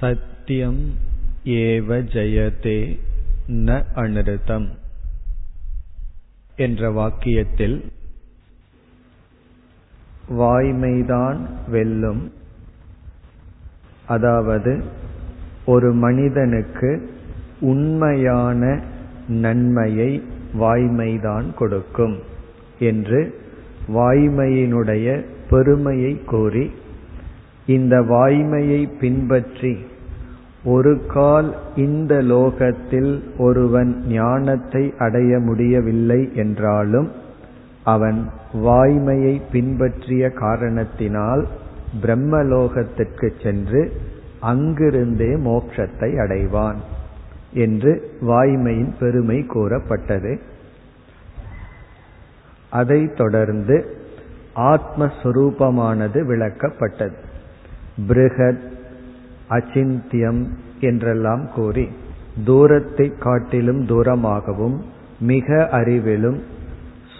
சத்யம் ஏவ ஜெயதே ந அனிருத்தம் என்ற வாக்கியத்தில் வாய்மைதான் வெல்லும். அதாவது ஒரு மனிதனுக்கு உண்மையான நன்மையை வாய்மைதான் கொடுக்கும் என்று வாய்மையினுடைய பெருமையை கூறி இந்த வாய்மையை பின்பற்றி ஒரு கால் இந்த லோகத்தில் ஒருவன் ஞானத்தை அடைய முடியவில்லை என்றாலும் அவன் வாய்மையை பின்பற்றிய காரணத்தினால் பிரம்மலோகத்திற்கு சென்று அங்கிருந்தே மோட்சத்தை அடைவான் என்று வாய்மையின் பெருமை கூறப்பட்டது. அதைத் தொடர்ந்து ஆத்மஸ்வரூபமானது விளக்கப்பட்டது. பிருகத் அச்சிந்தியம் என்றெல்லாம் கூறி தூரத்தை காட்டிலும் தூரமாகவும் மிக அறிவிலும்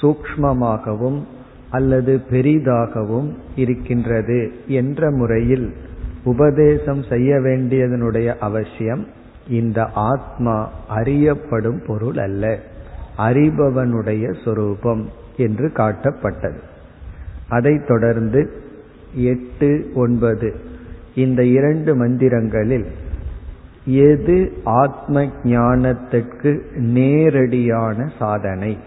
சூக்மமாகவும் அல்லது பெரிதாகவும் இருக்கின்றது என்ற முறையில் உபதேசம் செய்ய வேண்டியதனுடைய அவசியம் இந்த ஆத்மா அறியப்படும் பொருள் அல்ல அறிபவனுடைய சொரூபம் என்று காட்டப்பட்டது. அதைத் தொடர்ந்து எட்டு ஒன்பது இந்த இரண்டு மந்திரங்களில் எது ஆத்ம ஞானத்திற்கு நேரடியான சாதனை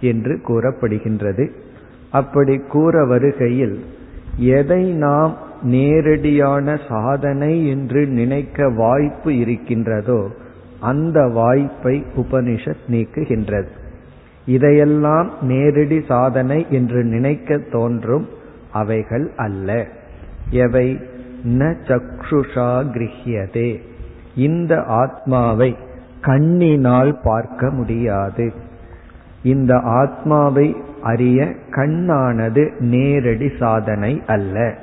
என்று கூறப்படுகின்றது. அப்படி கூற வருகையில் எதை நாம் நேரடியான சாதனை என்று நினைக்க வாய்ப்பு இருக்கின்றதோ அந்த வாய்ப்பை உபனிஷத் நீக்குகின்றது. இதையெல்லாம் நேரடி சாதனை என்று நினைக்க தோன்றும் அவைகள் அல்ல. எவை? ந சக்ஷுஷா கிரகியதே. இந்த ஆத்மாவை கண்ணினால் பார்க்க முடியாது. இந்த ஆத்மாவை அறிய கண்ணானது நேரடி சாதனை அல்ல.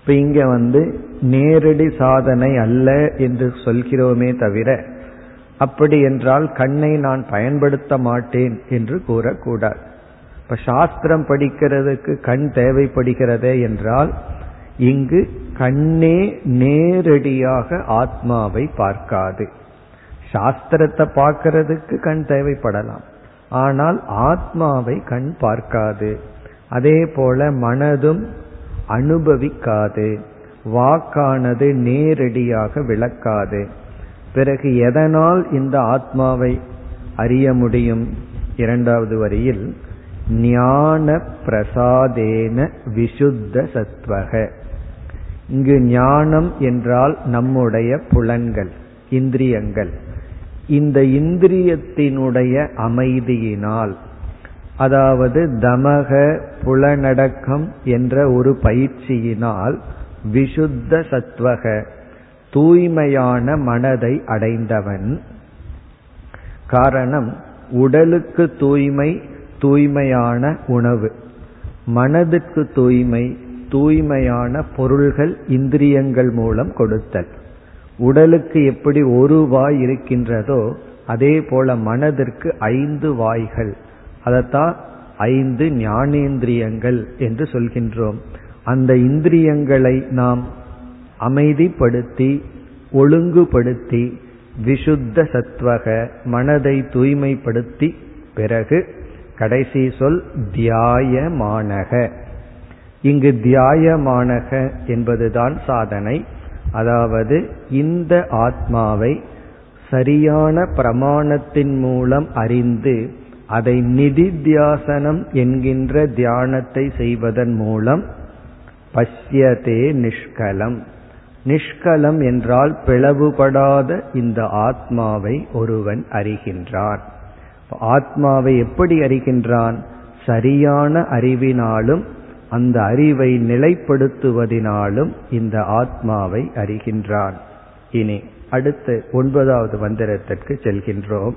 இப்ப இங்க வந்து நேரடி சாதனை அல்ல என்று சொல்கிறோமே தவிர அப்படி என்றால் கண்ணை நான் பயன்படுத்த மாட்டேன் என்று கூறக்கூடாது. இப்ப சாஸ்திரம் படிக்கிறதுக்கு கண் தேவைப்படுகிறதே என்றால் இங்கு கண்ணே நேரடியாக ஆத்மாவை பார்க்காது. சாஸ்திரத்தை பார்க்கறதுக்கு கண் தேவைப்படலாம். ஆனால் ஆத்மாவை கண் பார்க்காது. அதே போல மனதும் அனுபவிக்காது. வாக்கானது நேரடியாக விளக்காது. பிறகு எதனால் இந்த ஆத்மாவை அறிய முடியும்? இரண்டாவது வரியில் ஞான பிரசாதேன விசுத்த சத்வக இங்கு ஞானம் என்றால் நம்முடைய புலன்கள் இந்திரியங்கள். இந்த இந்திரியத்தினுடைய அமைதியினால் அதாவது தமக புலனடக்கம் என்ற ஒரு பயிற்சியினால் விசுத்த சத்வக தூய்மையான மனதை அடைந்தவன். காரணம் உடலுக்கு தூய்மை தூய்மையான உணவு. மனதுக்கு தூய்மை தூய்மையான பொருள்கள் இந்திரியங்கள் மூலம் கொடுத்தல். உடலுக்கு எப்படி ஒரு வாய் இருக்கின்றதோ அதே போல மனதிற்கு ஐந்து வாய்கள். அதைத்தான் ஐந்து ஞானேந்திரியங்கள் என்று சொல்கின்றோம். அந்த இந்திரியங்களை நாம் அமைதிப்படுத்தி ஒழுங்குபடுத்தி விசுத்த சத்வக மனதை தூய்மைப்படுத்தி பிறகு கடைசி சொல் தியாயமானக. இங்கு தியாயமானக என்பதுதான் சாதனை. அதாவது இந்த ஆத்மாவை சரியான பிரமாணத்தின் மூலம் அறிந்து அதை நிதித்தியாசனம் என்கின்ற தியானத்தை செய்வதன் மூலம் பஷ்யதே நிஷ்கலம். நிஷ்கலம் என்றால் பிளவுபடாத இந்த ஆத்மாவை ஒருவன் அறிகின்றான். ஆத்மாவை எப்படி அறிகின்றான்? சரியான அறிவினாலும் அந்த அறிவை நிலைப்படுத்துவதினாலும் இந்த ஆத்மாவை அறிகின்றான். இனி அடுத்து ஒன்பதாவது மந்திரத்திற்கு செல்கின்றோம்.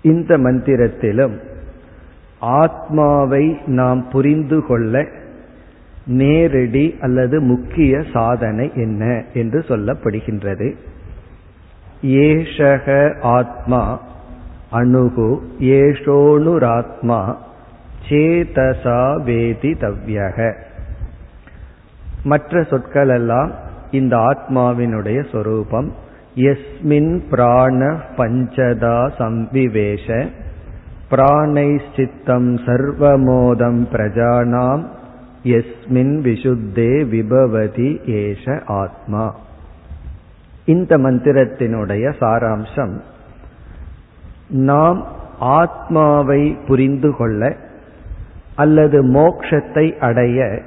இந்த மந்திரத்திலும் ஆத்மாவை நாம் புரிந்து கொள்ள நேரடி அல்லது முக்கிய சாதனை என்ன என்று சொல்லப்படுகின்றது. ஏஷக ஆத்மா அணுகு ஏஷோனுராத்மா சேதசா வேதி தவ்யக. மற்ற சொற்கள் எல்லாம் இந்த ஆத்மாவினுடைய சொரூபம். எஸ்மின் பிராண பஞ்சதா சம்விவேஷ. பிராணை சித்தம் சர்வமோதம் பிரஜானாம். எஸ்மின் விசுத்தே விபவதி ஏஷ ஆத்மா. இந்த மந்திரத்தினுடைய சாராம்சம் நாம் ஆத்மாவை புரிந்து கொள்ள அல்லது மோக்ஷத்தை அடைய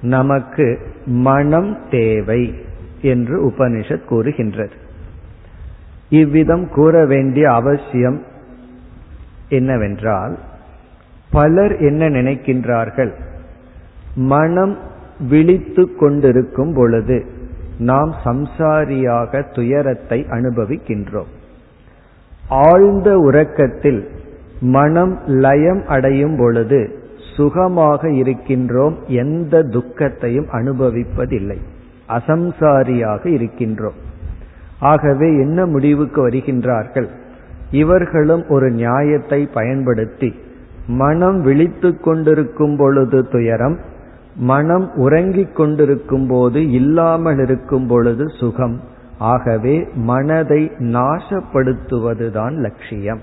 நமக்கு மனம் தேவை என்று உபனிஷத் கூறுகின்றது. இவ்விதம் கூற வேண்டிய அவசியம் என்னவென்றால் பலர் என்ன நினைக்கின்றார்கள்? மனம் விழித்து கொண்டிருக்கும் பொழுது நாம் சம்சாரியாக துயரத்தை அனுபவிக்கின்றோம். ஆழ்ந்த உறக்கத்தில் மனம் லயம் அடையும் பொழுது சுகமாக இருக்கின்றோம் எந்த துக்கத்தையும் அனுபவிப்பதில்லை. அசம்சாரியாக இருக்கின்றோம். ஆகவே என்ன முடிவுக்கு வருகின்றார்கள்? இவர்களும் ஒரு நியாயத்தை பயன்படுத்தி மனம் விழித்து கொண்டிருக்கும் பொழுது துயரம் மனம் உறங்கிக் கொண்டிருக்கும் போது இல்லாமல் இருக்கும் பொழுது சுகம். ஆகவே மனதை நாசப்படுத்துவதுதான் லட்சியம்.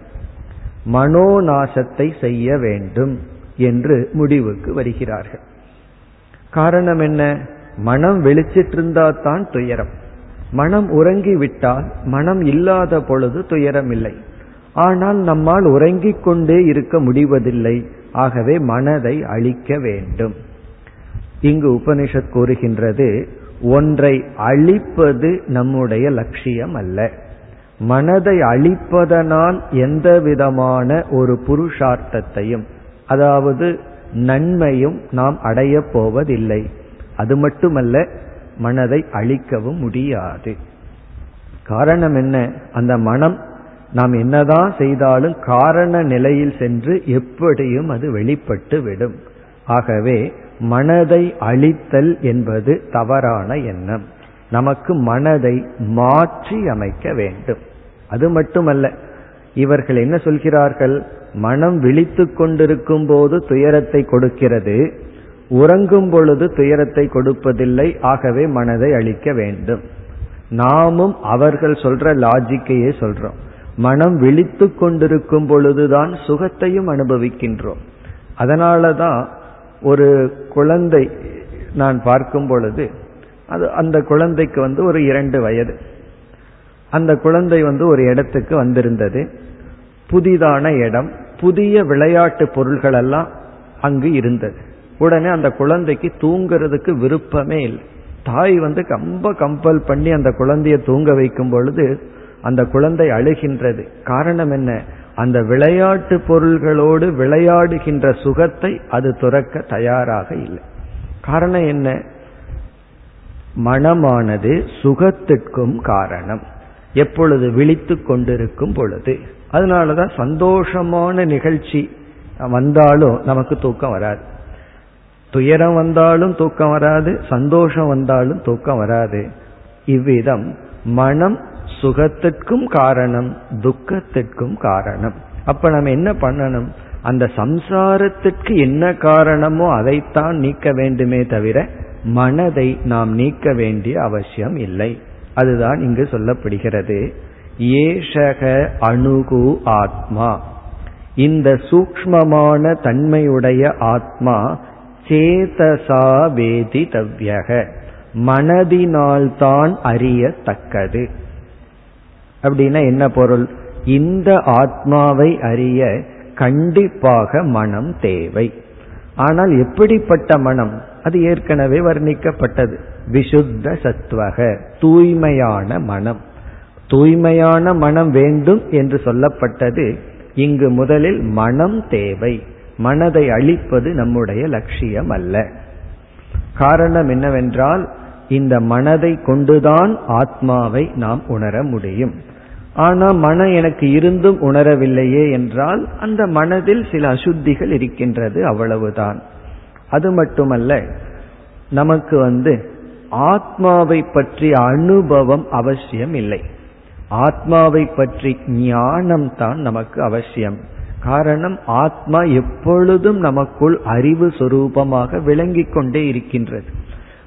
மனோநாசத்தை செய்ய வேண்டும். என்று முடிவுக்கு வருகிறார்கள். காரணம் என்ன? மனம் வெளிச்சிட்டிருந்தா தான் துயரம். மனம் உறங்கி விட்டால் மனம் இல்லாத பொழுது துயரம் இல்லை ஆனால் நம்மால் உறங்கிக் கொண்டே இருக்க முடிவதில்லை. ஆகவே மனதை அழிக்க வேண்டும். இங்கு உபனிஷத் கூறுகின்றது ஒன்றை அழிப்பது நம்முடைய லட்சியம் அல்ல மனதை அழிப்பதனால் எந்த விதமான ஒரு புருஷார்த்தத்தையும் அதாவது நன்மையும் நாம் அடையப் போவதில்லை. அது மட்டுமல்ல மனதை அழிக்கவும் முடியாது. காரணம் என்ன? அந்த மனம் நாம் என்னதான் செய்தாலும் காரண நிலையில் சென்று எப்படியும் அது வெளிப்பட்டு விடும். ஆகவே மனதை அழித்தல் என்பது தவறான எண்ணம். நமக்கு மனதை மாற்றி அமைக்க வேண்டும். அது மட்டுமல்ல இவர்கள் என்ன சொல்கிறார்கள்? மனம் விழித்து கொண்டிருக்கும் போது துயரத்தை கொடுக்கிறது. உறங்கும் பொழுது துயரத்தை கொடுப்பதில்லை. ஆகவே மனதை அழிக்க வேண்டும். நாமும் அவர்கள் சொல்ற லாஜிக்கையே சொல்றோம். மனம் விழித்து கொண்டிருக்கும் பொழுதுதான் சுகத்தையும் அனுபவிக்கின்றோம். அதனாலதான் ஒரு குழந்தை நான் பார்க்கும் பொழுது அது அந்த குழந்தைக்கு வந்து ஒரு இரண்டு வயது. அந்த குழந்தை வந்து ஒரு இடத்துக்கு வந்திருந்தது. புதிதான இடம் புதிய விளையாட்டு பொருள்கள் எல்லாம் அங்கு இருந்தது. உடனே அந்த குழந்தைக்கு தூங்குறதுக்கு விருப்பமே இல்லை. தாய் வந்து ரொம்ப கம்பல் பண்ணி அந்த குழந்தைய தூங்க வைக்கும் பொழுது அந்த குழந்தை அழுகின்றது. காரணம் என்ன? அந்த விளையாட்டு பொருள்களோடு விளையாடுகின்ற சுகத்தை அது துறக்க தயாராக இல்லை. காரணம் என்ன? மனமானது சுகத்திற்கும் காரணம். எப்பொழுது விழித்து கொண்டிருக்கும் பொழுது. அதனாலதான் சந்தோஷமான நிகழ்ச்சி வந்தாலும் நமக்கு தூக்கம் வராது. துயரம் வந்தாலும் தூக்கம் வராது சந்தோஷம் வந்தாலும் தூக்கம் வராது. இவ்விதம் மனம் சுகத்திற்கும் காரணம் துக்கத்திற்கும் காரணம். அப்ப நம்ம என்ன பண்ணணும்? அந்த சம்சாரத்திற்கு என்ன காரணமோ அதைத்தான் நீக்க வேண்டுமே தவிர மனதை நாம் நீக்க வேண்டிய அவசியம் இல்லை. அதுதான் இங்கு சொல்லப்படுகிறது. ஏஷக அணுகு ஆத்மா. இந்த சூக்மமான தன்மையுடைய ஆத்மா சேதசா வேதி தவ்யக. மனதினால்தான் அறியத்தக்கது. அப்படின்னா என்ன பொருள்? இந்த ஆத்மாவை அறிய கண்டிப்பாக மனம் தேவை. ஆனால் எப்படிப்பட்ட மனம்? அது ஏற்கனவே வர்ணிக்கப்பட்டது. விசுத்த சத்வக தூய்மையான மனம். தூய்மையான மனம் வேண்டும் என்று சொல்லப்பட்டது இங்கு முதலில் மனம் தேவை. மனதை அழிப்பது நம்முடைய லட்சியம் அல்ல காரணம் என்னவென்றால் இந்த மனதை கொண்டுதான் ஆத்மாவை நாம் உணர முடியும். ஆனா மனம் எனக்கு இருந்தும் உணரவில்லையே என்றால் அந்த மனதில் சில அசுத்திகள் இருக்கின்றது அவ்வளவுதான். அது மட்டுமல்ல நமக்கு வந்து ஆத்மாவை பற்றிய அனுபவம் அவசியம் இல்லை ஆத்மாவை பற்றி ஞானம் தான் நமக்கு அவசியம். காரணம் ஆத்மா எப்பொழுதும் நமக்குள் அறிவு சுரூபமாக விளங்கிக் கொண்டே இருக்கின்றது.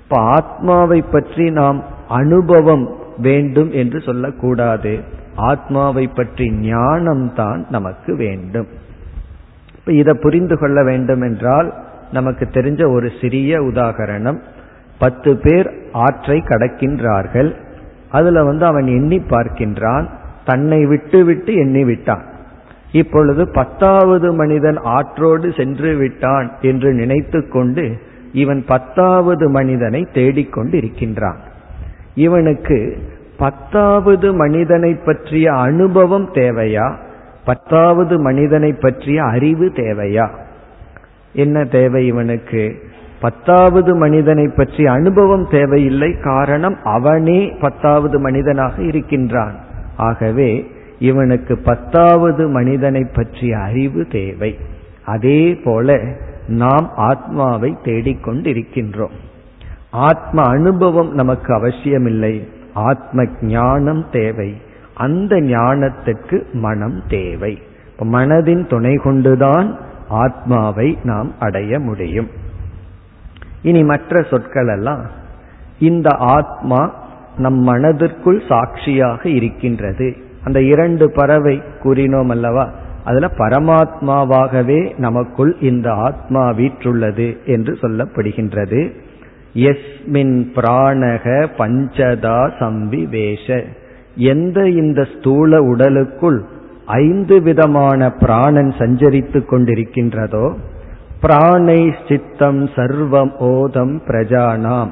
இப்ப ஆத்மாவை பற்றி நாம் அனுபவம் வேண்டும் என்று சொல்லக்கூடாது. ஆத்மாவை பற்றி ஞானம் தான் நமக்கு வேண்டும். இப்ப இதை புரிந்து கொள்ள வேண்டும் என்றால் நமக்கு தெரிஞ்ச ஒரு சிறிய உதாகரணம் பத்து பேர் ஆற்றை கடக்கின்றார்கள். அதுல வந்து அவன் எண்ணி பார்க்கின்றான். தன்னை விட்டு விட்டு எண்ணி விட்டான். இப்பொழுது பத்தாவது மனிதன் ஆற்றோடு சென்று விட்டான் என்று நினைத்து கொண்டு இவன் பத்தாவது மனிதனை தேடிக்கொண்டு இருக்கின்றான் இவனுக்கு பத்தாவது மனிதனை பற்றிய அனுபவம் தேவையா? பத்தாவது மனிதனை பற்றிய அறிவு தேவையா? என்ன தேவை இவனுக்கு? பத்தாவது மனிதனை பற்றி அனுபவம் தேவையில்லை. காரணம் அவனே பத்தாவது மனிதனாக இருக்கின்றான். ஆகவே இவனுக்கு பத்தாவது மனிதனை பற்றிய அறிவு தேவை. அதே போல நாம் ஆத்மாவை தேடிக்கொண்டிருக்கின்றோம். ஆத்ம அனுபவம் நமக்கு அவசியமில்லை. ஆத்ம ஞானம் தேவை. அந்த ஞானத்துக்கு மனம் தேவை. மனதின் துணை கொண்டுதான் ஆத்மாவை நாம் அடைய முடியும். இனி மற்ற சொற்கள் எல்லாம் இந்த ஆத்மா நம் மனதிற்குள் சாட்சியாக இருக்கின்றது. அந்த இரண்டு பறவை கூறினோம் அல்லவா? அதுல பரமாத்மாவாகவே நமக்குள் இந்த ஆத்மா வீற்றுள்ளது என்று சொல்லப்படுகின்றது. எஸ்மின் பிராணக பஞ்சதா சம்பிவேஷ எந்த இந்த ஸ்தூல உடலுக்குள் ஐந்து விதமான பிராணன் சஞ்சரித்துக் கொண்டிருக்கின்றதோ பிராணை சித்தம் சர்வம் ஓதம் பிரஜானாம்.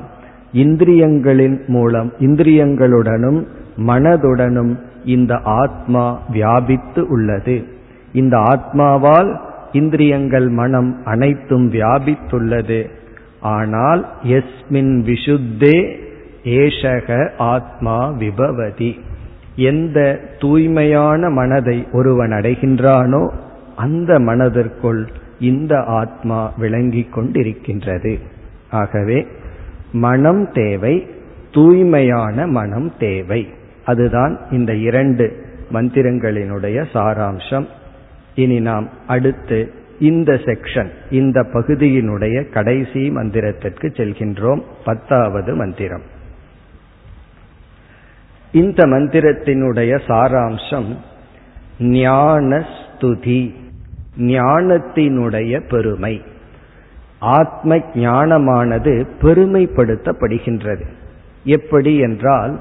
இந்திரியங்களின் மூலம் இந்திரியங்களுடனும் மனதுடனும் இந்த ஆத்மா வியாபித்து உள்ளது. இந்த ஆத்மாவால் இந்திரியங்கள் மனம் அனைத்தும் வியாபித்துள்ளது. ஆனால் எஸ்மின் விஷுத்தே ஏஷக ஆத்மா விபவதி. எந்த தூய்மையான மனதை ஒருவன் அடைகின்றானோ அந்த மனதிற்குள் இந்த ஆத்மா விளங்கிக் கொண்டிருக்கின்றது. ஆகவே மனம் தேவை தூய்மையான மனம் தேவை. அதுதான் இந்த இரண்டு மந்திரங்களினுடைய சாராம்சம். இனி நாம் அடுத்து இந்த செக்ஷன் இந்த பகுதியினுடைய கடைசி மந்திரத்திற்கு செல்கின்றோம். பத்தாவது மந்திரம். இந்த மந்திரத்தினுடைய சாராம்சம் ஞானஸ்துதி. ஞானத்தினுடைய பெருமை. ஆத்ம ஞானமானது பெருமைப்படுத்தப்படுகின்றது. எப்படி என்றால்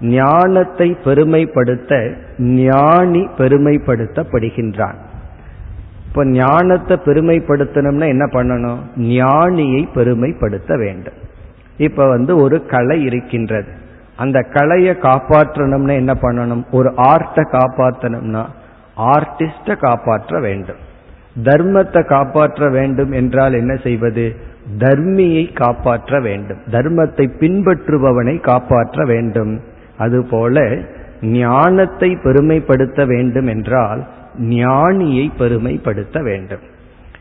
ஞானத்தை பெருமைப்படுத்த ஞானி பெருமைப்படுத்தப்படுகின்றான். இப்ப ஞானத்தை பெருமைப்படுத்தணும்னா என்ன பண்ணணும்? ஞானியை பெருமைப்படுத்த வேண்டும். இப்ப வந்து ஒரு கலை இருக்கின்றது. அந்த கலையை காப்பாற்றணும்னா என்ன பண்ணணும்? ஒரு ஆர்ட்டை காப்பாற்றணும்னா ஆர்டிஸ்ட காப்பாற்ற வேண்டும். தர்மத்தை காப்பாற்ற வேண்டும் என்றால் என்ன செய்வது? தர்மியை காப்பாற்ற வேண்டும். தர்மத்தை பின்பற்றுபவனை காப்பாற்ற வேண்டும். அதுபோல ஞானத்தை பெருமைப்படுத்த வேண்டும் என்றால் ஞானியை பெருமைப்படுத்த வேண்டும்.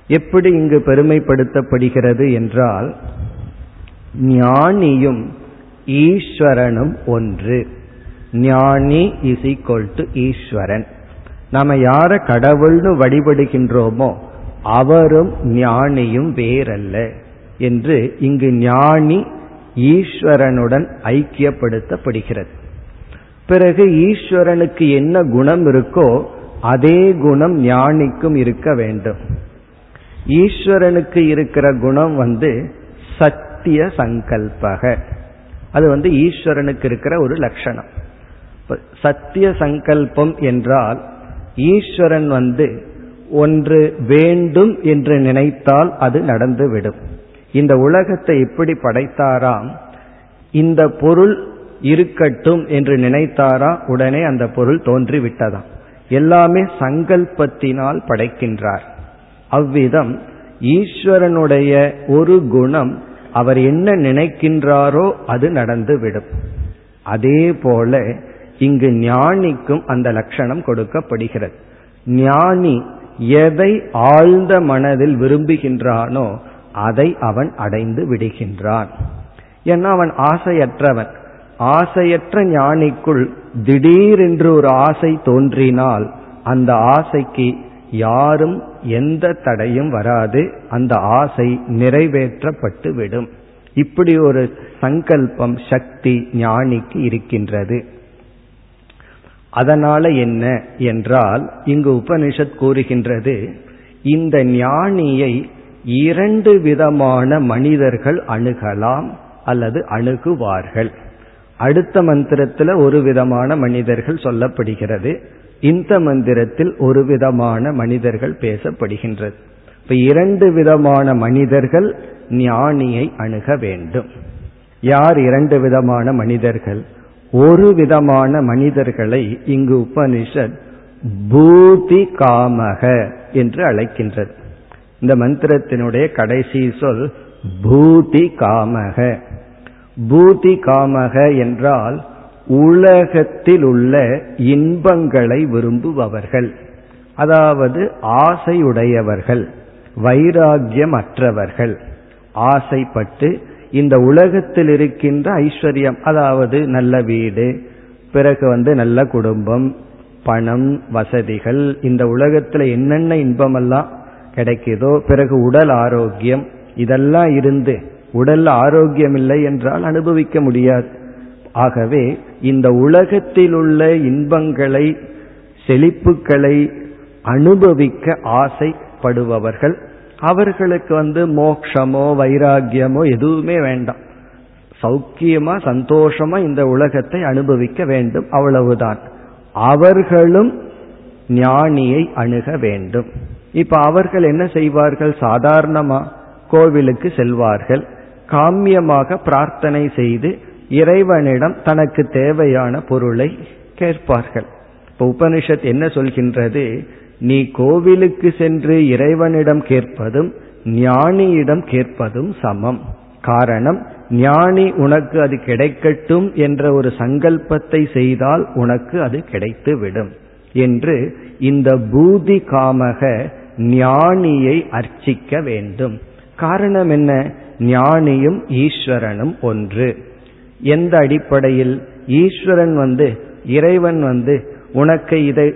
எப்படி இங்கு பெருமைப்படுத்தப்படுகிறது என்றால் ஞானியும் ஈஸ்வரனும் ஒன்று. ஞானி இஸ் ஈக்வல் டு ஈஸ்வரன். நாம யார கடவுள்னு வழிபடுகின்றோமோ அவரும் ஞானியும் வேறல்ல என்று இங்கு ஞானி ஈஸ்வரனுடன் ஐக்கியப்படுத்தப்படுகிறது. பிறகு ஈஸ்வரனுக்கு என்ன குணம் இருக்கோ அதே குணம் ஞானிக்கும் இருக்க வேண்டும். ஈஸ்வரனுக்கு இருக்கிற குணம் வந்து சத்திய சங்கல்பக. அது வந்து ஈஸ்வரனுக்கு இருக்கிற ஒரு லட்சணம். சத்திய சங்கல்பம் என்றால் ஈஸ்வரன் வந்து ஒன்று வேண்டும் என்று நினைத்தால் அது நடந்துவிடும். இந்த உலகத்தை எப்படி படைத்தாராம் இந்த பொருள் இருக்கட்டும் என்று நினைத்தாரா உடனே அந்த பொருள் தோன்றிவிட்டதாம். எல்லாமே சங்கல்பத்தினால் படைக்கின்றார். அவ்விதம் ஈஸ்வரனுடைய ஒரு குணம் அவர் என்ன நினைக்கின்றாரோ அது நடந்துவிடும். அதே போல இங்கு ஞானிக்கும் அந்த லட்சணம் கொடுக்கப்படுகிறது. ஞானி எதை ஆழ்ந்த மனதில் விரும்புகின்றானோ அதை அவன் அடைந்து விடுகின்றான். ஏன்னா அவன் ஆசையற்றவன். ஆசையற்ற ஞானிக்குள் திடீரென்று ஒரு ஆசை தோன்றினால் அந்த ஆசைக்கு யாரும் எந்த தடையும் வராது. அந்த ஆசை நிறைவேற்றப்பட்டு விடும் இப்படி ஒரு சங்கல்பம் சக்தி ஞானிக்கு இருக்கின்றது. அதனால என்ன என்றால் இங்கு உபனிஷத் கூறுகின்றது இந்த ஞானியை இரண்டு விதமான மனிதர்கள் அணுகலாம் அல்லது அணுகுவார்கள். அடுத்த மந்திரத்தில் ஒரு விதமான மனிதர்கள் சொல்லப்படுகிறது இந்த மந்திரத்தில் ஒரு விதமான மனிதர்கள் பேசப்படுகின்றது. இப்ப இரண்டு விதமான மனிதர்கள் ஞானியை அணுக வேண்டும். யார் இரண்டு விதமான மனிதர்கள்? ஒரு விதமான மனிதர்களை இங்கு உபனிஷத் பூதி காமக என்று அழைக்கின்றது. இந்த மந்திரத்தினுடைய கடைசி சொல் பூதி காமக. பூதி காமக என்றால் உலகத்தில் உள்ள இன்பங்களை விரும்புபவர்கள் அதாவது ஆசையுடையவர்கள் வைராகியமற்றவர்கள் ஆசைப்பட்டு இந்த உலகத்தில் இருக்கின்ற ஐஸ்வர்யம் அதாவது நல்ல வீடு பிறகு வந்து நல்ல குடும்பம் பணம் வசதிகள் இந்த உலகத்துல என்னென்ன இன்பமெல்லாம் கிடைக்குதோ பிறகு உடல் ஆரோக்கியம் இதெல்லாம் இருந்து உடல் ஆரோக்கியம் இல்லை என்றால் அனுபவிக்க முடியாது. ஆகவே இந்த உலகத்தில் உள்ள இன்பங்களை செழிப்புகளை அனுபவிக்க ஆசைப்படுபவர்கள் அவர்களுக்கு வந்து மோக்ஷமோ வைராகியமோ எதுவுமே வேண்டாம். சௌக்கியமா சந்தோஷமா இந்த உலகத்தை அனுபவிக்க வேண்டும் அவ்வளவுதான். அவர்களும் ஞானியை அணுக வேண்டும். இப்ப அவர்கள் என்ன செய்வார்கள்? சாதாரணமா கோவிலுக்கு செல்வார்கள். காமியமாக பிரார்த்தனை செய்து இறைவனிடம் தனக்கு தேவையான பொருளை கேட்பார்கள். இப்ப உபனிஷத் என்ன சொல்கின்றது? நீ கோவிலுக்கு சென்று இறைவனிடம் கேட்பதும் ஞானியிடம் கேட்பதும் சமம். காரணம் ஞானி உனக்கு அது கிடைக்கட்டும் என்ற ஒரு சங்கல்பத்தை செய்தால் உனக்கு அது கிடைத்துவிடும் என்று இந்த பூதி காமக ஞானியை அர்ச்சிக்க வேண்டும். காரணம் என்ன? ஞானியும் ஈஸ்வரனும் ஒன்று. எந்த அடிப்படையில்? ஈஸ்வரன் வந்து இறைவன் வந்து உனக்கு இதை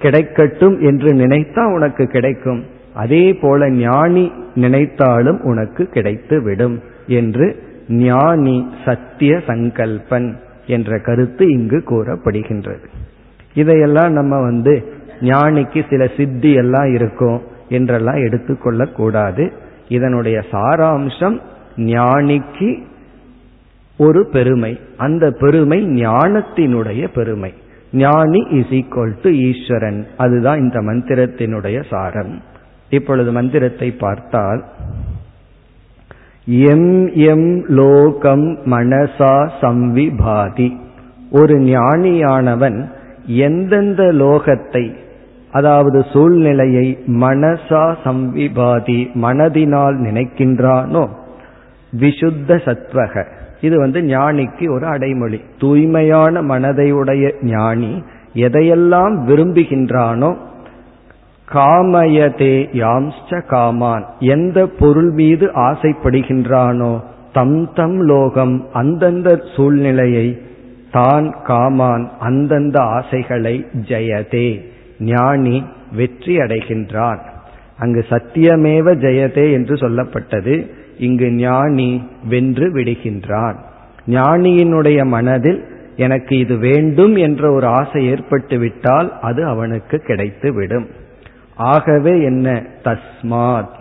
கிடைக்கட்டும் என்று நினைத்தா உனக்கு கிடைக்கும். அதே போல ஞானி நினைத்தாலும் உனக்கு கிடைத்து விடும் என்று ஞானி சத்திய சங்கல்பன் என்ற கருத்து இங்கு கூறப்படுகின்றது. இதையெல்லாம் நம்ம வந்து ஞானிக்கு சில சித்தி எல்லாம் இருக்கும் என்றெல்லாம் எடுத்துக்கொள்ள கூடாது இதனுடைய சாராம்சம் ஞானிக்கு ஒரு பெருமை அந்த பெருமை ஞானத்தினுடைய பெருமை. ஞானி இஸ் ஈக்வல் டு ஈஸ்வரன். அதுதான் இந்த மந்திரத்தினுடைய சாரம். இப்பொழுது மந்திரத்தை பார்த்தால் எம் எம் லோகம் மனசா சம்விபாதி. ஒரு ஞானியானவன் எந்தெந்த லோகத்தை அதாவது சூழ்நிலையை மனசா சம்விபாதி மனதினால் நினைக்கின்றானோ விசுத்த சத்வக. இது வந்து ஞானிக்கு ஒரு அடைமொழி. தூய்மையான மனதை உடைய ஞானி எதையெல்லாம் விரும்புகின்றானோ காமயதே யாம்ச்ச காமான் எந்த பொருள் மீது ஆசைப்படுகின்றானோ தம் தம் லோகம் அந்தந்த சூழ்நிலையை தான் காமான் அந்தந்த ஆசைகளை ஜெயதே. ஞானி வெற்றி அடைகின்றான் அங்கு சத்தியமேவ ஜெயதே என்று சொல்லப்பட்டது. இங்கு ஞானி வென்று விடுகின்றான். ஞானியினுடைய மனதில் எனக்கு இது வேண்டும் என்ற ஒரு ஆசை ஏற்பட்டுவிட்டால் அது அவனுக்கு கிடைத்துவிடும் ஆகவே என்ன? தஸ்மாத்.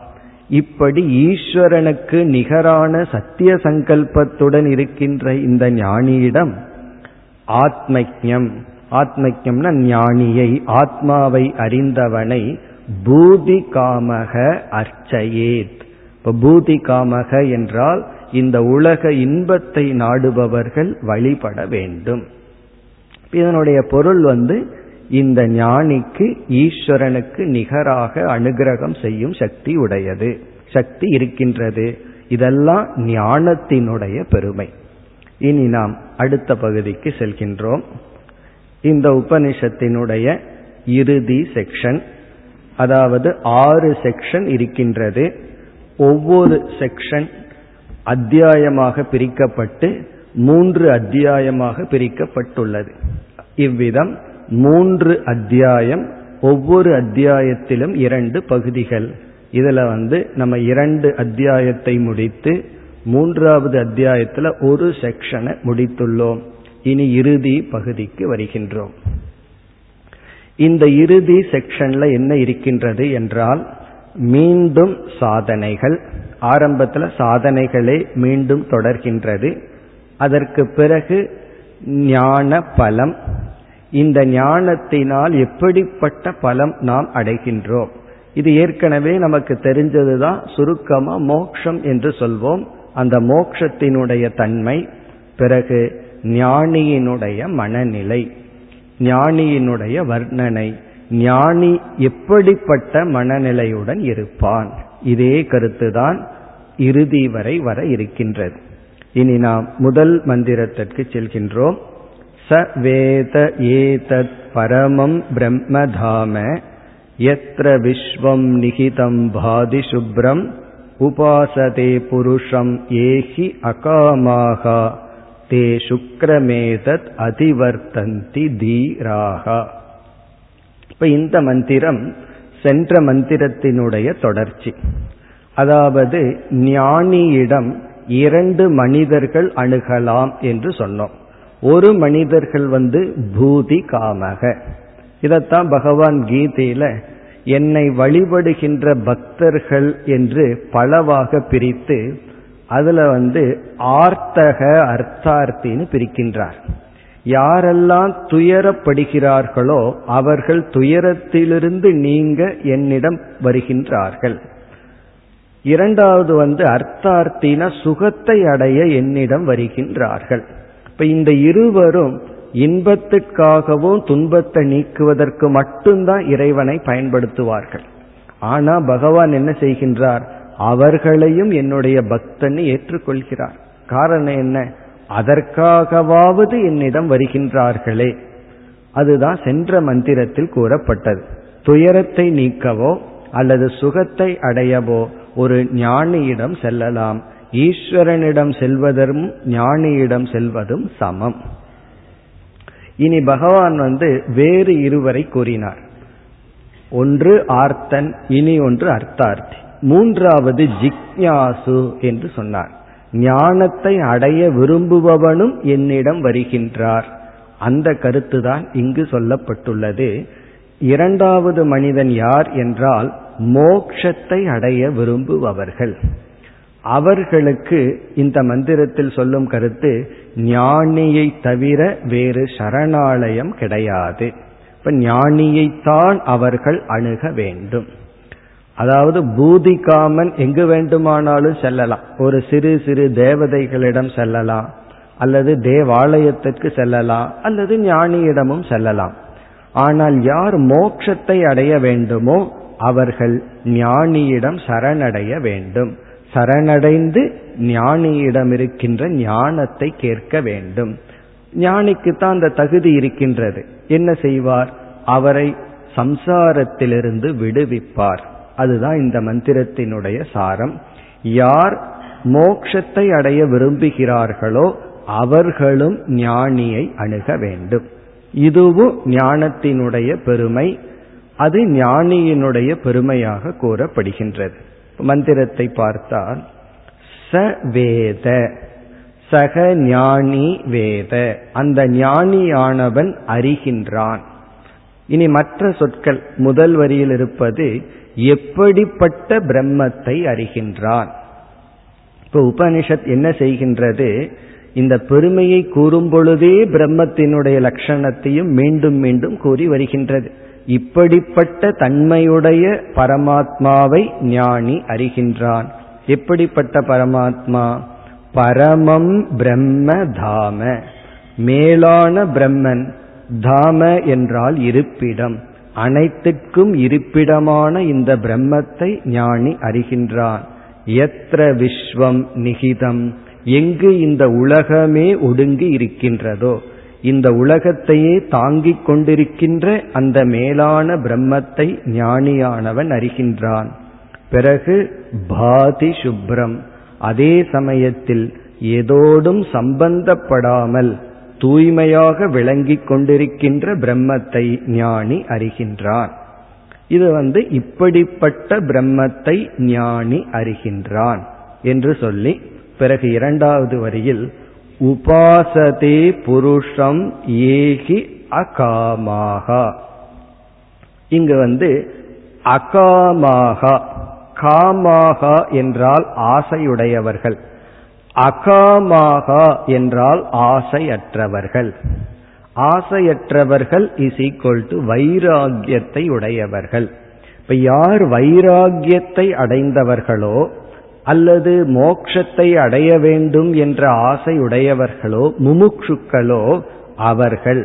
இப்படி ஈஸ்வரனுக்கு நிகரான சத்திய சங்கல்பத்துடன் இருக்கின்ற இந்த ஞானியிடம் ஆத்மக்யம் ஆத்மக்யம்னா ஞானியை ஆத்மாவை அறிந்தவனை பூதி காமக அர்ச்சையேத். இப்ப பூதி காமக என்றால் இந்த உலக இன்பத்தை நாடுபவர்கள் வழிபட வேண்டும். இதனுடைய பொருள் வந்து இந்த ஞானிக்கு ஈஸ்வரனுக்கு நிகராக அனுகிரகம் செய்யும் சக்தி உடையது. சக்தி இருக்கின்றது. இதெல்லாம் ஞானத்தினுடைய பெருமை. இனி நாம் அடுத்த பகுதிக்கு செல்கின்றோம். இந்த உபனிஷத்தினுடைய இறுதி செக்ஷன் அதாவது ஆறு செக்ஷன் இருக்கின்றது. ஒவ்வொரு செக்ஷன் அத்தியாயமாக பிரிக்கப்பட்டு மூன்று அத்தியாயமாக பிரிக்கப்பட்டுள்ளது. இவ்விதம் மூன்று அத்தியாயம் ஒவ்வொரு அத்தியாயத்திலும் இரண்டு பகுதிகள். இதுல வந்து நம்ம இரண்டு அத்தியாயத்தை முடித்து மூன்றாவது அத்தியாயத்துல ஒரு செக்ஷனை முடித்துள்ளோம். இனி இறுதி பகுதிக்கு வருகின்றோம். இந்த இறுதி செக்ஷன்ல என்ன இருக்கின்றது என்றால் மீண்டும் சாதனைகள். ஆரம்பத்தில் சாதனைகளே மீண்டும் தொடர்கின்றது. அதற்கு பிறகு ஞான பலம். இந்த ஞானத்தினால் எப்படிப்பட்ட பலம் நாம் அடைகின்றோம்? இது ஏற்கனவே நமக்கு தெரிஞ்சதுதான் சுருக்கமா மோக்ஷம் என்று சொல்வோம். அந்த மோக்ஷத்தினுடைய தன்மை பிறகு ஞானியினுடைய மனநிலை ஞானியினுடைய வர்ணனை. ஞானி எப்படிப்பட்ட மனநிலையுடன் இருப்பான்? இதே கருத்துதான் இறுதி வரை வர இருக்கின்றது. இனி நாம் முதல் மந்திரத்திற்கு செல்கின்றோம். ச வேத ஏதத் பரமம் பிரம்மதாம எத்திர விஸ்வம் நிகிதம் பாதி சுப்ரம் உபாசதே புருஷம் ஏஹி அகாமாகா தே சுக்ரமேதத் அதிவர்த்தந்தி தீராகா. இப்ப இந்த மந்திரம் சென்ற மந்திரத்தினுடைய தொடர்ச்சி. அதாவது ஞானியிடம் இரண்டு மனிதர்கள் அணுகலாம் என்று சொன்னோம். ஒரு மனிதர்கள் வந்து பூதி காமக. இதத்தான் பகவான் கீதையில என்னை வழிபடுகின்ற பக்தர்கள் என்று பலவாக பிரித்து அதுல வந்து ஆர்த்தக அர்த்தார்த்தின்னு பிரிக்கின்றார். யாரெல்லாம் துயரப்படுகிறார்களோ அவர்கள் துயரத்திலிருந்து நீங்க என்னிடம் வருகின்றார்கள். இரண்டாவது வந்து அர்த்தார்த்தின சுகத்தை அடைய என்னிடம் வருகின்றார்கள். இப்ப இந்த இருவரும் இன்பத்திற்காகவும் துன்பத்தை நீக்குவதற்கு மட்டும்தான் இறைவனை பயன்படுத்துவார்கள். ஆனா பகவான் என்ன செய்கின்றார்? அவர்களையும் என்னுடைய பக்தன் ஏற்றுக்கொள்கிறார். காரணம் என்ன? அதற்காகவாவது என்னிடம் வருகின்றார்களே. அதுதான் சென்ற மந்திரத்தில் கூறப்பட்டது. துயரத்தை நீக்கவோ அல்லது சுகத்தை அடையவோ ஒரு ஞானியிடம் செல்லலாம். ஈஸ்வரனிடம் செல்வதும் ஞானியிடம் செல்வதும் சமம். இனி பகவான் வந்து வேறு இருவரை கூறினார். ஒன்று ஆர்த்தன் இனி ஒன்று அர்த்தார்த்தி. மூன்றாவது ஜிக்ஞாசு என்று சொன்னார். ஞானத்தை அடைய விரும்புபவனும் என்னிடம் வருகின்றார். அந்த கருத்துதான் இங்கு சொல்லப்பட்டுள்ளது. இரண்டாவது மனிதன் யார் என்றால் மோக்ஷத்தை அடைய விரும்புபவர்கள். அவர்களுக்கு இந்த மந்திரத்தில் சொல்லும் கருத்து ஞானியை தவிர வேறு சரணாலயம் கிடையாது. இப்ப ஞானியைத்தான் அவர்கள் அணுக வேண்டும். அதாவது பூதிகாமன் எங்கு வேண்டுமானாலும் செல்லலாம். ஒரு சிறு சிறு தேவதைகளிடம் செல்லலாம். அல்லது தேவாலயத்திற்கு செல்லலாம். அல்லது ஞானியிடமும் செல்லலாம். ஆனால் யார் மோட்சத்தை அடைய வேண்டுமோ அவர்கள் ஞானியிடம் சரணடைய வேண்டும். சரணடைந்து ஞானியிடம் இருக்கின்ற ஞானத்தை கேட்க வேண்டும். ஞானிக்குத்தான் அந்த தகுதி இருக்கின்றது. என்ன செய்வார்? அவரை சம்சாரத்திலிருந்து விடுவிப்பார். அதுதான் இந்த மந்திரத்தினுடைய சாரம். யார் மோக்ஷத்தை அடைய விரும்புகிறார்களோ அவர்களும் ஞானியை அணுக வேண்டும். இதுவும் ஞானத்தினுடைய பெருமை அது ஞானியினுடைய பெருமையாக கூறப்படுகின்றது. மந்திரத்தை பார்த்தால் ச வேத சக ஞானி வேத அந்த ஞானியானவன் அறிகின்றான். இனி மற்ற சொற்கள் முதல் வரியில் இருப்பது எப்படிப்பட்ட பிரம்மத்தை அறிகின்றான்? இப்போ உபனிஷத் என்ன செய்கின்றது? இந்த பெருமையை கூறும் பொழுதே பிரம்மத்தினுடைய லட்சணத்தையும் மீண்டும் மீண்டும் கூறி வருகின்றது. இப்படிப்பட்ட தன்மையுடைய பரமாத்மாவை ஞானி அறிகின்றான். எப்படிப்பட்ட பரமாத்மா? பரமம் பிரம்ம தாம. மேலான பிரம்மன் தாம என்றால் இருப்பிடம். அனைத்திற்கும் இருப்பிடமான இந்த பிரம்மத்தை ஞானி அறிகின்றான். எத்திர விஸ்வம் நிகிதம். எங்கு இந்த உலகமே ஒடுங்கி இருக்கின்றதோ இந்த உலகத்தையே தாங்கிக் கொண்டிருக்கின்ற அந்த மேலான பிரம்மத்தை ஞானியானவன் அறிகின்றான். பிறகு பாதி சுப்ரம். அதே சமயத்தில் ஏதோடும் சம்பந்தப்படாமல் தூய்மையாக விளங்கிக் கொண்டிருக்கின்ற பிரம்மத்தை ஞானி அறிகின்றான். இது வந்து இப்படிப்பட்ட பிரம்மத்தை ஞானி அறிகின்றான் என்று சொல்லி பிறகு இரண்டாவது வரியில் உபாசதே புருஷம் ஏகி அகாமாகா. இங்கு வந்து அகாமாகா காமாகா என்றால் ஆசையுடையவர்கள். அகாமாகா என்றால் ஆசையற்றவர்கள். ஆசையற்றவர்கள் இஸ் ஈக்வல் டு வைராகியத்தை உடையவர்கள். இப்ப யார் வைராகியத்தை அடைந்தவர்களோ அல்லது மோக்ஷத்தை அடைய வேண்டும் என்ற ஆசை உடையவர்களோ முமுட்சுக்களோ அவர்கள்.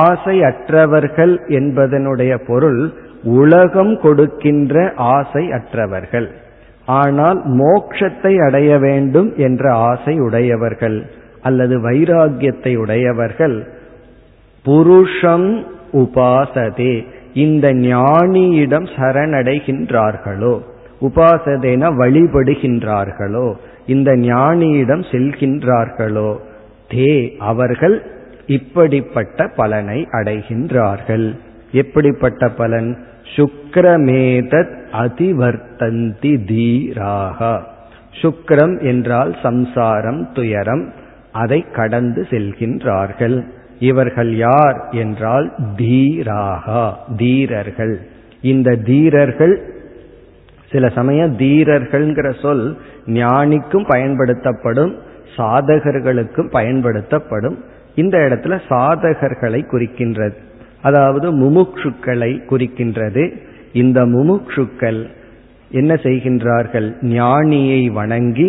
ஆசை அற்றவர்கள் என்பதனுடைய பொருள் உலகம் கொடுக்கின்ற ஆசை அற்றவர்கள் ஆனால் மோக்ஷத்தை அடைய வேண்டும் என்ற ஆசை உடையவர்கள் அல்லது வைராகியத்தை உடையவர்கள். புருஷம் உபாசதே. இந்த ஞானியிடம் சரணடைகின்றார்களோ? உபாசதேன வழிபடுகின்றார்களோ? இந்த ஞானியிடம் செல்கின்றார்களோ? தே அவர்கள் இப்படிப்பட்ட பலனை அடைகின்றார்கள். எப்படிப்பட்ட பலன்? சுக்ரமேதத் அதிவர்த்தந்தி தீராக. சுக்ரம் என்றால் சம்சாரம் துயரம் அதை கடந்து செல்கின்றார்கள். இவர்கள் யார் என்றால் தீராகா தீரர்கள். இந்த தீரர்கள் சில சமயம் தீரர்கள்ங்கிற சொல் ஞானிக்கும் பயன்படுத்தப்படும் சாதகர்களுக்கும் பயன்படுத்தப்படும். இந்த இடத்துல சாதகர்களை குறிக்கின்றது அதாவது முமுட்சுக்களை குறிக்கின்றது. இந்த முமுட்சுக்கள் என்ன செய்கின்றார்கள்? ஞானியை வணங்கி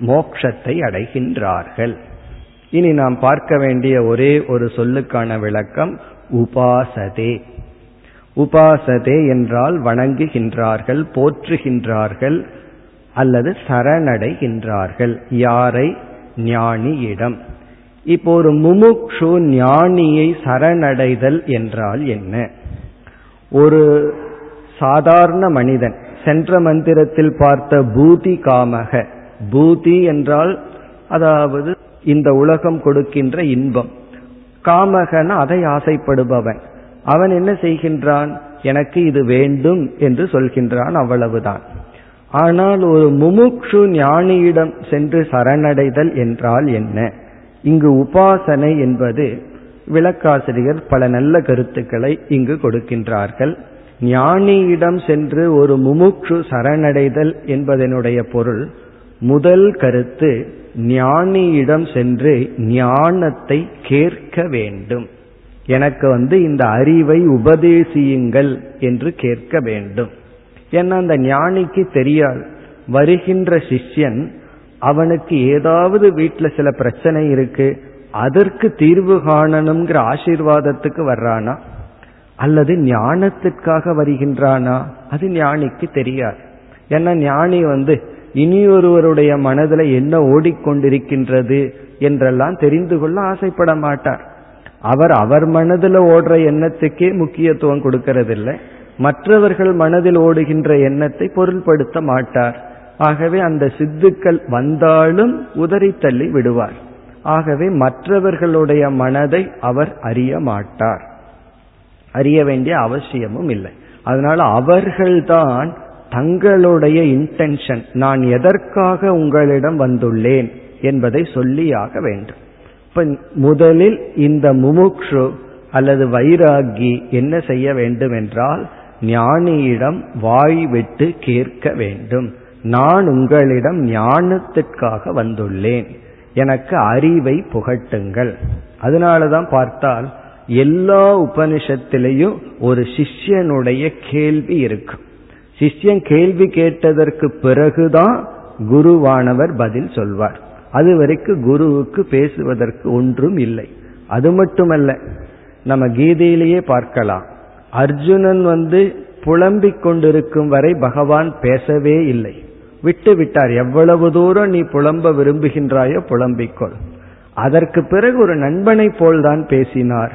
மோக்ஷத்தை அடைகின்றார்கள். இனி நாம் பார்க்க வேண்டிய ஒரே ஒரு சொல்லுக்கான விளக்கம் உபாசதே. உபாசதே என்றால் வணங்குகின்றார்கள் போற்றுகின்றார்கள் அல்லது சரணடைகின்றார்கள். யாரை? ஞானியிடம். இப்போ ஒரு முமுக்ஷு ஞானியை சரணடைதல் என்றால் என்ன? ஒரு சாதாரண மனிதன் சென்ற மந்திரத்தில் பார்த்த பூதி காமக. பூதி என்றால் அதாவது இந்த உலகம் கொடுக்கின்ற இன்பம். காமகன அதை ஆசைப்படுபவன். அவன் என்ன செய்கின்றான்? எனக்கு இது வேண்டும் என்று சொல்கின்றான் அவ்வளவுதான். ஆனால் ஒரு முமுக்ஷு ஞானியிடம் சென்று சரணடைதல் என்றால் என்ன? இங்கு உபாசனை என்பது விளக்காசிரியர் பல நல்ல கருத்துக்களை இங்கு கொடுக்கின்றார்கள். ஞானியிடம் சென்று ஒரு முமுட்சு சரணடைதல் என்பதனுடைய பொருள் முதல் கருத்து ஞானியிடம் சென்று ஞானத்தை கேட்க வேண்டும். எனக்கு வந்து இந்த அறிவை உபதேசியுங்கள் என்று கேட்க வேண்டும். ஏன்னா அந்த ஞானிக்கு தெரியாது. வருகின்ற சிஷ்யன் அவனுக்கு ஏதாவது வீட்டில் சில பிரச்சனை இருக்கு அதற்கு தீர்வு காணணுங்கிற ஆசீர்வாதத்துக்கு வர்றானா? அல்லது ஞானத்திற்காக வருகின்றானா? அது ஞானிக்கு தெரியாது. ஏன்னா ஞானி வந்து இனி ஒருவருடைய மனதில் என்ன ஓடிக்கொண்டிருக்கின்றது என்றெல்லாம் தெரிந்து கொள்ள ஆசைப்பட மாட்டார். அவர் அவர் மனதில் ஓடுற எண்ணத்துக்கே முக்கியத்துவம் கொடுக்கறதில்லை. மற்றவர்கள் மனதில் ஓடுகின்ற எண்ணத்தை பொருள்படுத்த மாட்டார். ஆகவே அந்த சித்துக்கள் வந்தாலும் உதறி தள்ளி விடுவார். ஆகவே மற்றவர்களுடைய மனதை அவர் அறிய மாட்டார். அறிய வேண்டிய அவசியமும் இல்லை. அதனால அவர்கள்தான் தங்களுடைய இன்டென்ஷன் நான் எதற்காக உங்களிடம் வந்துள்ளேன் என்பதை சொல்லியாக வேண்டும். இப்ப முதலில் இந்த முமுக்ஷு அல்லது வைராகி என்ன செய்ய வேண்டும் என்றால் ஞானியிடம் வாய் விட்டு கேட்க வேண்டும். நான் உங்களிடம் ஞானத்திற்காக வந்துள்ளேன். எனக்கு அறிவை புகட்டுங்கள். அதனாலதான் பார்த்தால் எல்லா உபனிஷத்திலையும் ஒரு சிஷ்யனுடைய கேள்வி இருக்கு. சிஷ்யன் கேள்வி கேட்டதற்கு பிறகுதான் குருவானவர் பதில் சொல்வார். அது வரைக்கும் குருவுக்கு பேசுவதற்கு ஒன்றும் இல்லை. அது மட்டுமல்ல நம்ம கீதையிலேயே பார்க்கலாம். அர்ஜுனன் வந்து புலம்பிக் கொண்டிருக்கும் வரை பகவான் பேசவே இல்லை. விட்டு விட்டார். எவ்வளவு தூரம் நீ புலம்ப விரும்புகின்றாயோ புலம்பிக்கொள். அதற்கு பிறகு ஒரு நண்பனை போல்தான் பேசினார்.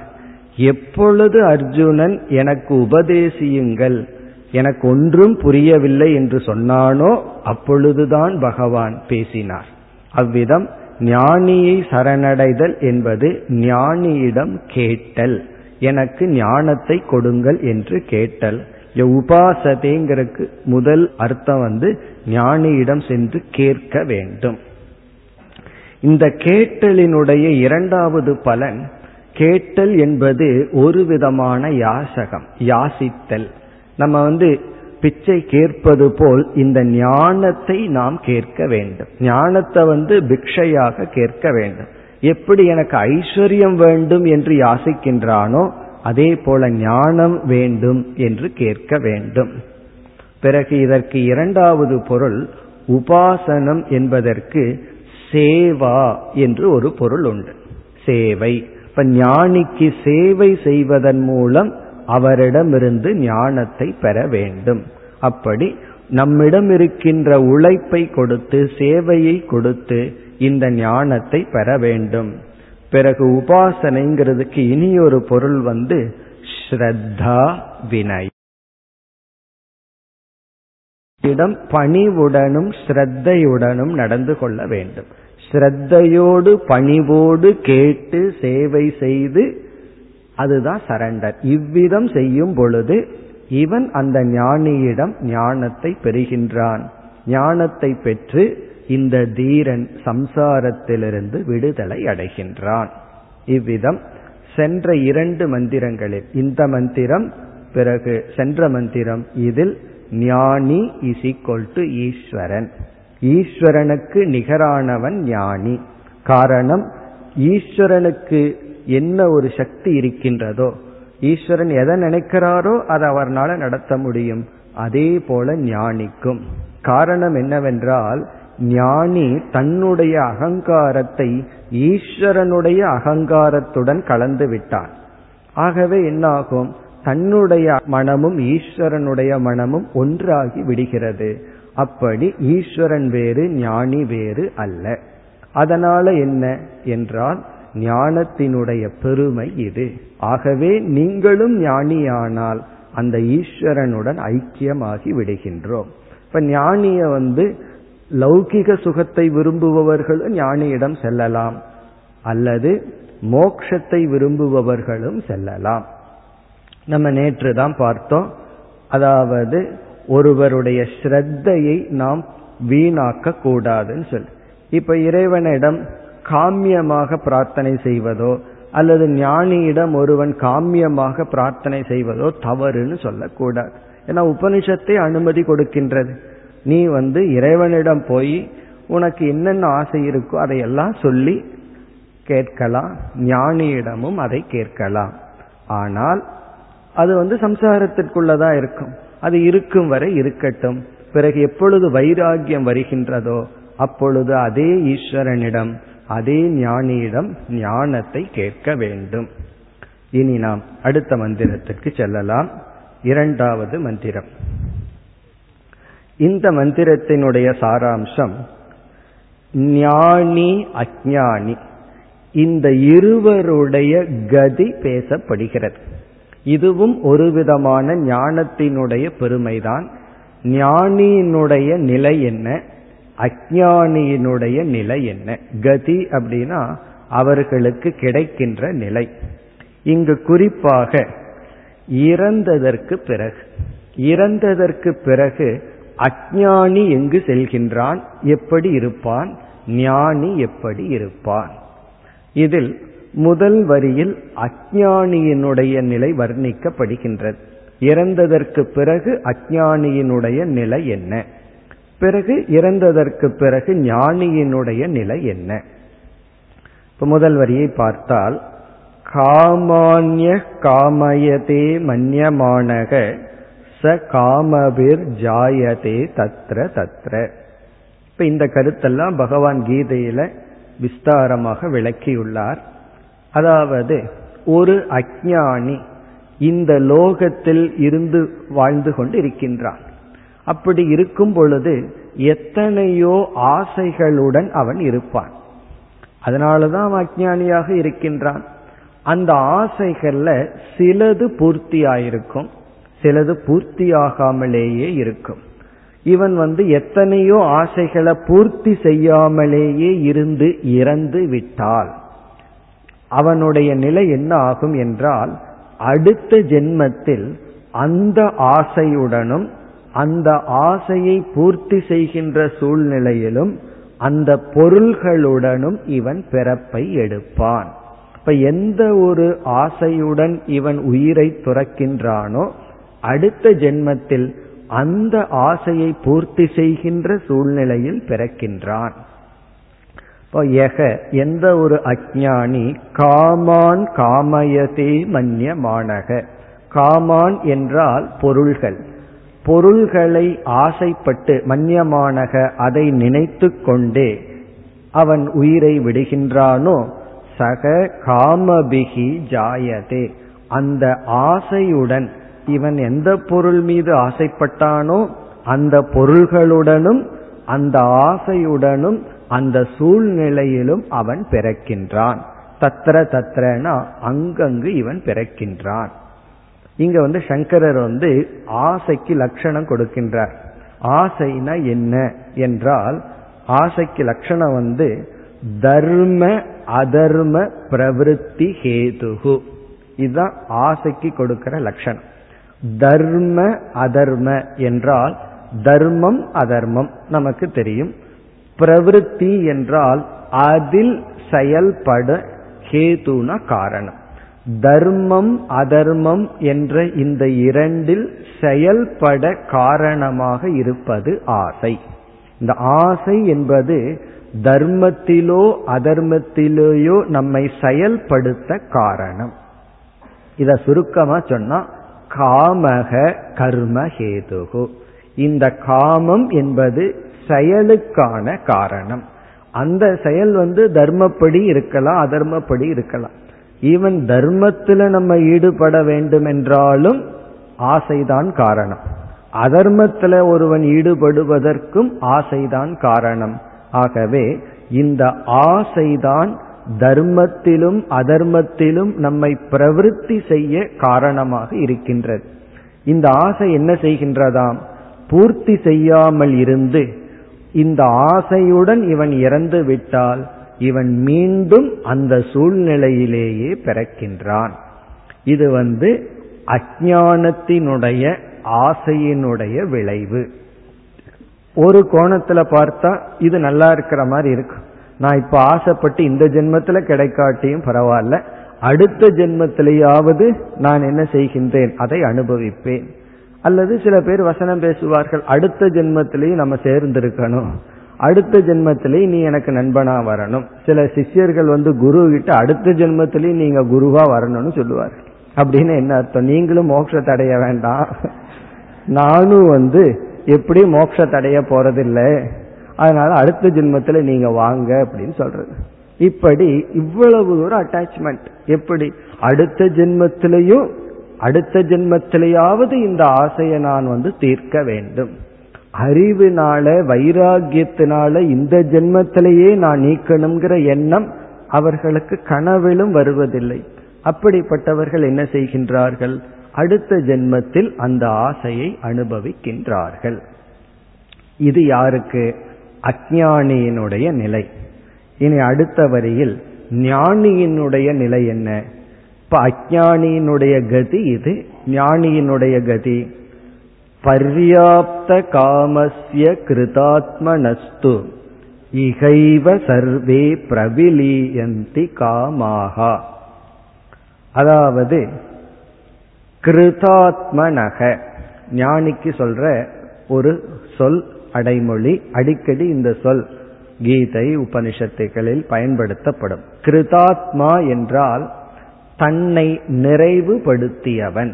எப்பொழுது அர்ஜுனன் எனக்கு உபதேசியுங்கள். எனக்கு ஒன்றும் புரியவில்லை என்று சொன்னானோ அப்பொழுதுதான் பகவான் பேசினார். அவ்விதம் ஞானியை சரணடைதல் என்பது ஞானியிடம் கேட்டல். எனக்கு ஞானத்தை கொடுங்கள் என்று கேட்டல். உபாசதேங்கிறதுக்கு முதல் அர்த்தம் வந்து ஞானியிடம் சென்று கேட்க வேண்டும். இந்த கேட்டலினுடைய இரண்டாவது பலன் கேட்டல் என்பது ஒரு விதமான யாசகம் யாசித்தல். நம்ம வந்து பிச்சை கேட்பது போல் இந்த ஞானத்தை நாம் கேட்க வேண்டும். ஞானத்தை வந்து பிக்ஷையாக கேட்க வேண்டும். எப்படி எனக்கு ஐஸ்வர்யம் வேண்டும் என்று யாசிக்கின்றானோ அதே போல ஞானம் வேண்டும் என்று கேட்க வேண்டும். பிறகு இதற்கு இரண்டாவது பொருள் உபாசனம் என்பதற்கு சேவா என்று ஒரு பொருள் உண்டு. சேவை. இப்ப ஞானிக்கு சேவை செய்வதன் மூலம் அவரிடமிருந்து ஞானத்தை பெற வேண்டும். அப்படி நம்மிடம் இருக்கின்ற உழைப்பை கொடுத்து சேவையை கொடுத்து இந்த ஞானத்தை பெற வேண்டும். பிறகு உபாசனைங்கிறதுக்கு இனி ஒரு பொருள் வந்து ஸ்ரத்தா வினய். இடம் பணிவுடனும் ஸ்ரத்தையுடனும் நடந்து கொள்ள வேண்டும். ஸ்ரத்தையோடு பணிவோடு கேட்டு சேவை செய்து அதுதான் சரண்டர். இவ்விதம் செய்யும் பொழுது இவன் அந்த ஞானியிடம் ஞானத்தை பெறுகின்றான். ஞானத்தை பெற்று இந்த தீரன் சம்சாரத்திலிருந்து விடுதலை அடைகின்றான். இவ்விதம் சென்ற இரண்டு மந்திரங்களில் இந்த மந்திரம் பிறகு சென்ற மந்திரம் இதில் ஞானி இஸ் ஈக்வல் டு ஈஸ்வரன். ஈஸ்வரனுக்கு நிகரானவன் ஞானி. காரணம் ஈஸ்வரனுக்கு என்ன ஒரு சக்தி இருக்கின்றதோ ஈஸ்வரன் எதை நினைக்கிறாரோ அதை அவர்னால நடத்த முடியும். அதே போல ஞானிக்கும். காரணம் என்னவென்றால் ஞானி தன்னுடைய அகங்காரத்தை ஈஸ்வரனுடைய அகங்காரத்துடன் கலந்து விட்டான் ஆகவே என்னாகும்? தன்னுடைய மனமும் ஈஸ்வரனுடைய மனமும் ஒன்றாகி விடுகிறது. அப்படி ஈஸ்வரன் வேறு ஞானி வேறு அல்ல. அதனால என்ன என்றால் ஞானத்தினுடைய பெருமை இது. ஆகவே நீங்களும் ஞானியானால் அந்த ஈஸ்வரனுடன் ஐக்கியமாகி விடுகின்றோம். இப்ப ஞானிய வந்து லௌகிக சுகத்தை விரும்புபவர்களும் ஞானியிடம் செல்லலாம். அல்லது மோக்ஷத்தை விரும்புபவர்களும் செல்லலாம். நம்ம நேற்று தான் பார்த்தோம். அதாவது ஒருவருடைய ஸ்ரத்தையை நாம் வீணாக்க கூடாதுன்னு சொல்லி. இப்ப இறைவனிடம் காமியமாக பிரார்த்தனை செய்வதோ அல்லது ஞானியிடம் ஒருவன் காமியமாக பிரார்த்தனை செய்வதோ தவறுன்னு சொல்லக்கூடாது. ஏன்னா உபனிஷத்தை அனுமதி கொடுக்கின்றது. நீ வந்து இறைவனிடம் போய் உனக்கு என்னென்ன ஆசை இருக்கோ அதையெல்லாம் சொல்லி கேட்கலாம். ஞானியிடமும் அதை கேட்கலாம். ஆனால் அது வந்து சம்சாரத்திற்குள்ளதான் இருக்கும். அது இருக்கும் வரை இருக்கட்டும். பிறகு எப்பொழுது வைராகியம் வருகின்றதோ அப்பொழுது அதே ஈஸ்வரனிடம் அதே ஞானியிடம் ஞானத்தை கேட்க வேண்டும். இனி நாம் அடுத்த மந்திரத்திற்கு செல்லலாம். இரண்டாவது மந்திரம். இந்த மந்திரத்தினுடைய சாராம்சம் ஞானி அஜானி. இந்த இருவருடைய கதி பேசப்படுகிறது. இதுவும் ஒரு விதமான ஞானத்தினுடைய பெருமைதான். ஞானியினுடைய நிலை என்ன? அஜானியினுடைய நிலை என்ன? கதி அப்படின்னா அவர்களுக்கு கிடைக்கின்ற நிலை. இங்கு குறிப்பாக இறந்ததற்கு பிறகு இறந்ததற்கு பிறகு அஜானி எங்கு செல்கின்றான்? எப்படி இருப்பான்? ஞானி எப்படி இருப்பான்? இதில் முதல் வரியில் அஜானியினுடைய நிலை வர்ணிக்கப்படுகின்றது. இறந்ததற்கு பிறகு அஜானியினுடைய நிலை என்ன? பிறகு இறந்ததற்கு பிறகு ஞானியினுடைய நிலை என்ன? இப்ப முதல் வரியை பார்த்தால் காமான்ய காமயதே மன்யமானக ச காமபிர் ஜாயதே தத்ர தத்ர. இப்ப இந்த கருத்தெல்லாம் பகவான் கீதையில விஸ்தாரமாக விளக்கியுள்ளார். அதாவது ஒரு அஜானி இந்த லோகத்தில் இருந்து வாழ்ந்து கொண்டு இருக்கின்றான் அப்படி இருக்கும் பொழுது எத்தனையோ ஆசைகளுடன் அவன் இருப்பான். அதனாலதான் அவன் அஜானியாக இருக்கின்றான். அந்த ஆசைகள்ல சிலது பூர்த்தி ஆயிருக்கும் சிலது பூர்த்தியாகாமலேயே இருக்கும். இவன் வந்து எத்தனையோ ஆசைகளை பூர்த்தி செய்யாமலேயே இருந்து இறந்து விட்டால் அவனுடைய நிலை என்ன ஆகும் என்றால் அடுத்த ஜென்மத்தில் அந்த ஆசையுடனும் அந்த ஆசையை பூர்த்தி செய்கின்ற சூழ்நிலையிலும் அந்த பொருள்களுடனும் இவன் பிறப்பை எடுப்பான். இப்ப எந்த ஒரு ஆசையுடன் இவன் உயிரை துறக்கின்றானோ அடுத்த ஜென்மத்தில் அந்த ஆசையை பூர்த்தி செய்கின்ற சூழ்நிலையில் பிறக்கின்றான். இப்போ எக எந்த ஒரு அஜானி காமான் காமயதே மன்யமானக காமான் என்றால் பொருள்கள். பொருள்களை ஆசைப்பட்டு மன்யமானக அதை நினைத்து கொண்டே அவன் உயிரை விடுகின்றானோ சக காமபிகி ஜாயதே. அந்த ஆசையுடன் இவன் எந்த பொருள் மீது ஆசைப்பட்டானோ அந்த பொருள்களுடனும் அந்த ஆசையுடனும் அந்த சூழ்நிலையிலும் அவன் பிறக்கின்றான். தத்திர தத்திரனா அங்கங்கு இவன் பிறக்கின்றான். இங்க வந்து சங்கரர் வந்து ஆசைக்கு லட்சணம் கொடுக்கின்றார். ஆசைனா என்ன என்றால் ஆசைக்கு லட்சணம் வந்து தர்ம அதர்ம பிரவருத்தி ஹேதுகு. இதுதான் ஆசைக்கு கொடுக்கிற லட்சணம். தர்ம அதர்ம என்றால் தர்மம் அதர்மம் நமக்கு தெரியும். பிரவருத்தி என்றால் அதில் செயல்பட ஹேதுன காரணம். தர்மம் அதர்மம் என்ற இந்த இரண்டில் செயல்பட காரணமாக இருப்பது ஆசை. இந்த ஆசை என்பது தர்மத்திலோ அதர்மத்திலேயோ நம்மை செயல்படுத்த காரணம். இத சுருக்கமா சொன்னா காமக கர்ம ஹேதுகு. இந்த காமம் என்பது செயலுக்கான காரணம். அந்த செயல் வந்து தர்மப்படி இருக்கலாம் அதர்மப்படி இருக்கலாம். ஈவன் தர்மத்தில் நம்ம ஈடுபட வேண்டும் என்றாலும் ஆசைதான் காரணம். அதர்மத்தில் ஒருவன் ஈடுபடுவதற்கும் ஆசைதான் காரணம். ஆகவே இந்த ஆசைதான் தர்மத்திலும் அதர்மத்திலும் நம்மை பிரவருத்தி செய்ய காரணமாக இருக்கின்றது. இந்த ஆசை என்ன செய்கின்றதாம்? பூர்த்தி செய்யாமல் இருந்து இந்த ஆசையுடன் இவன் இறந்து விட்டால் இவன் மீண்டும் அந்த சூழ்நிலையிலேயே பிறக்கின்றான். இது வந்து அஜானத்தினுடைய ஆசையினுடைய விளைவு. ஒரு கோணத்துல பார்த்தா இது நல்லா இருக்கிற மாதிரி இருக்கும் நான் இப்ப ஆசைப்பட்டு இந்த ஜென்மத்துல கிடைக்காட்டியும் பரவாயில்ல. அடுத்த ஜென்மத்திலேயாவது நான் என்ன செய்கின்றேன்? அதை அனுபவிப்பேன். அல்லது சில பேர் வசனம் பேசுவார்கள் அடுத்த ஜென்மத்திலேயும் நம்ம சேர்ந்திருக்கணும். அடுத்த ஜென்மத்திலேயே நீ எனக்கு நண்பனா வரணும். சில சிஷ்யர்கள் வந்து குரு கிட்ட அடுத்த ஜென்மத்திலேயும் நீங்க குருவா வரணும்னு சொல்லுவார்கள். அப்படின்னு என்ன அர்த்தம்? நீங்களும் மோட்சத்தை அடைய வேண்டாம். நானும் வந்து எப்படி மோட்சத்தை அடைய போறதில்லை. அதனால அடுத்த ஜென்மத்துல நீங்க வாங்க அப்படின்னு சொல்றது. இப்படி இவ்வளவு ஒரு அட்டாச்மெண்ட் எப்படி? அடுத்த ஜென்மத்திலையும் அடுத்த ஜென்மத்திலேயாவது இந்த ஆசையை நான் வந்து தீர்க்க வேண்டும். அறிவினால வைராகியத்தினால இந்த ஜென்மத்திலேயே நான் நீக்கணுங்கிற எண்ணம் அவர்களுக்கு கனவிலும் வருவதில்லை. அப்படிப்பட்டவர்கள் என்ன செய்கின்றார்கள்? அடுத்த ஜென்மத்தில் அந்த ஆசையை அனுபவிக்கின்றார்கள். இது யாருக்கு? அஜானியினுடைய நிலை. இனி அடுத்த வரியில் ஞானியினுடைய நிலை என்ன? இப்ப அஜானியினுடைய கதி இது ஞானியினுடைய கதி. பர்யாப்த காமஸ்ய கிருதாத்மனஸ்து இகைவ சர்வே பிரவிலியந்தி காமாகா. அதாவது கிருதாத்மனக ஞானிக்கு சொல்ற ஒரு சொல் அடைமொழி அடிக்கடி இந்த சொல் கீதை உபனிஷத்துகளில் பயன்படுத்தப்படும். கிருதாத்மா என்றால் தன்னை நிறைவுபடுத்தியவன்.